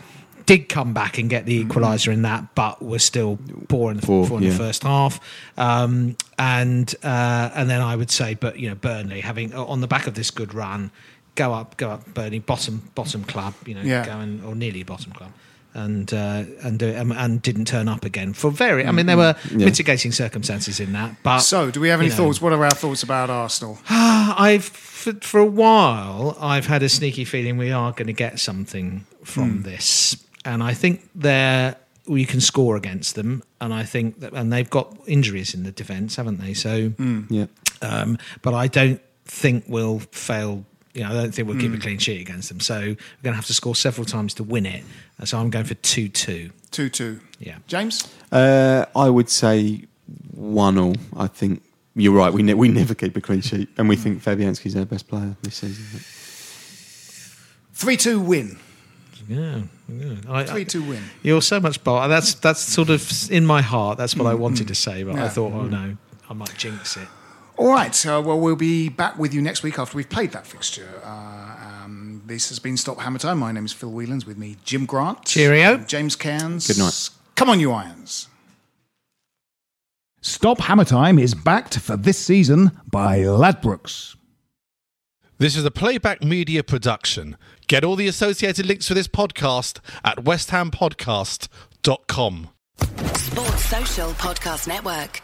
did come back and get the equaliser in that, but was still poor in the, Poor, poor in the first half. Um, and uh, and then I would say, but you know, Burnley having on the back of this good run. Go up, go up, Burnley, bottom, bottom club, you know, Yeah. going or nearly bottom club, and uh, and do and, didn't turn up again for very. I mean, there were Yeah. mitigating circumstances in that, but So, do we have any you know. thoughts? What are our thoughts about Arsenal? [SIGHS] I've for, for a while I've had a sneaky feeling we are going to get something from this, and I think there we can score against them, and I think that and they've got injuries in the defence, haven't they? So, yeah. um, but I don't think we'll fail. You know, I don't think we'll keep a clean sheet against them. So we're going to have to score several times to win it. So I'm going for two-two. 2 2. Yeah. James? Uh, I would say one all. I think you're right. We ne- we never keep a clean sheet, and we think Fabianski's our best player this season. 3 2 win. Yeah, yeah. I, Three two win. You're so much bold. That's that's sort of in my heart. That's what I Mm, wanted mm. to say, but I thought, oh Mm. no, I might jinx it. All right. So, well, we'll be back with you next week after we've played that fixture. Uh, um, this has been Stop Hammer Time. My name is Phil Whelans. With me, Jim Grant. Cheerio. James Cairns. Good night. Come on, you Irons. Stop Hammer Time is backed for this season by Ladbrokes. This is a playback media production. Get all the associated links for this podcast at westhampodcast.com. Sports Social Podcast Network.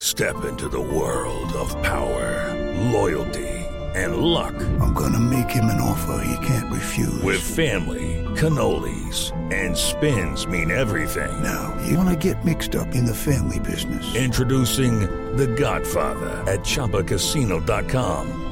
Step into the world of power, loyalty, and luck. I'm gonna make him an offer he can't refuse. With family, cannolis, and spins mean everything. Now, you wanna get mixed up in the family business. Introducing The Godfather at ChumbaCasino.com.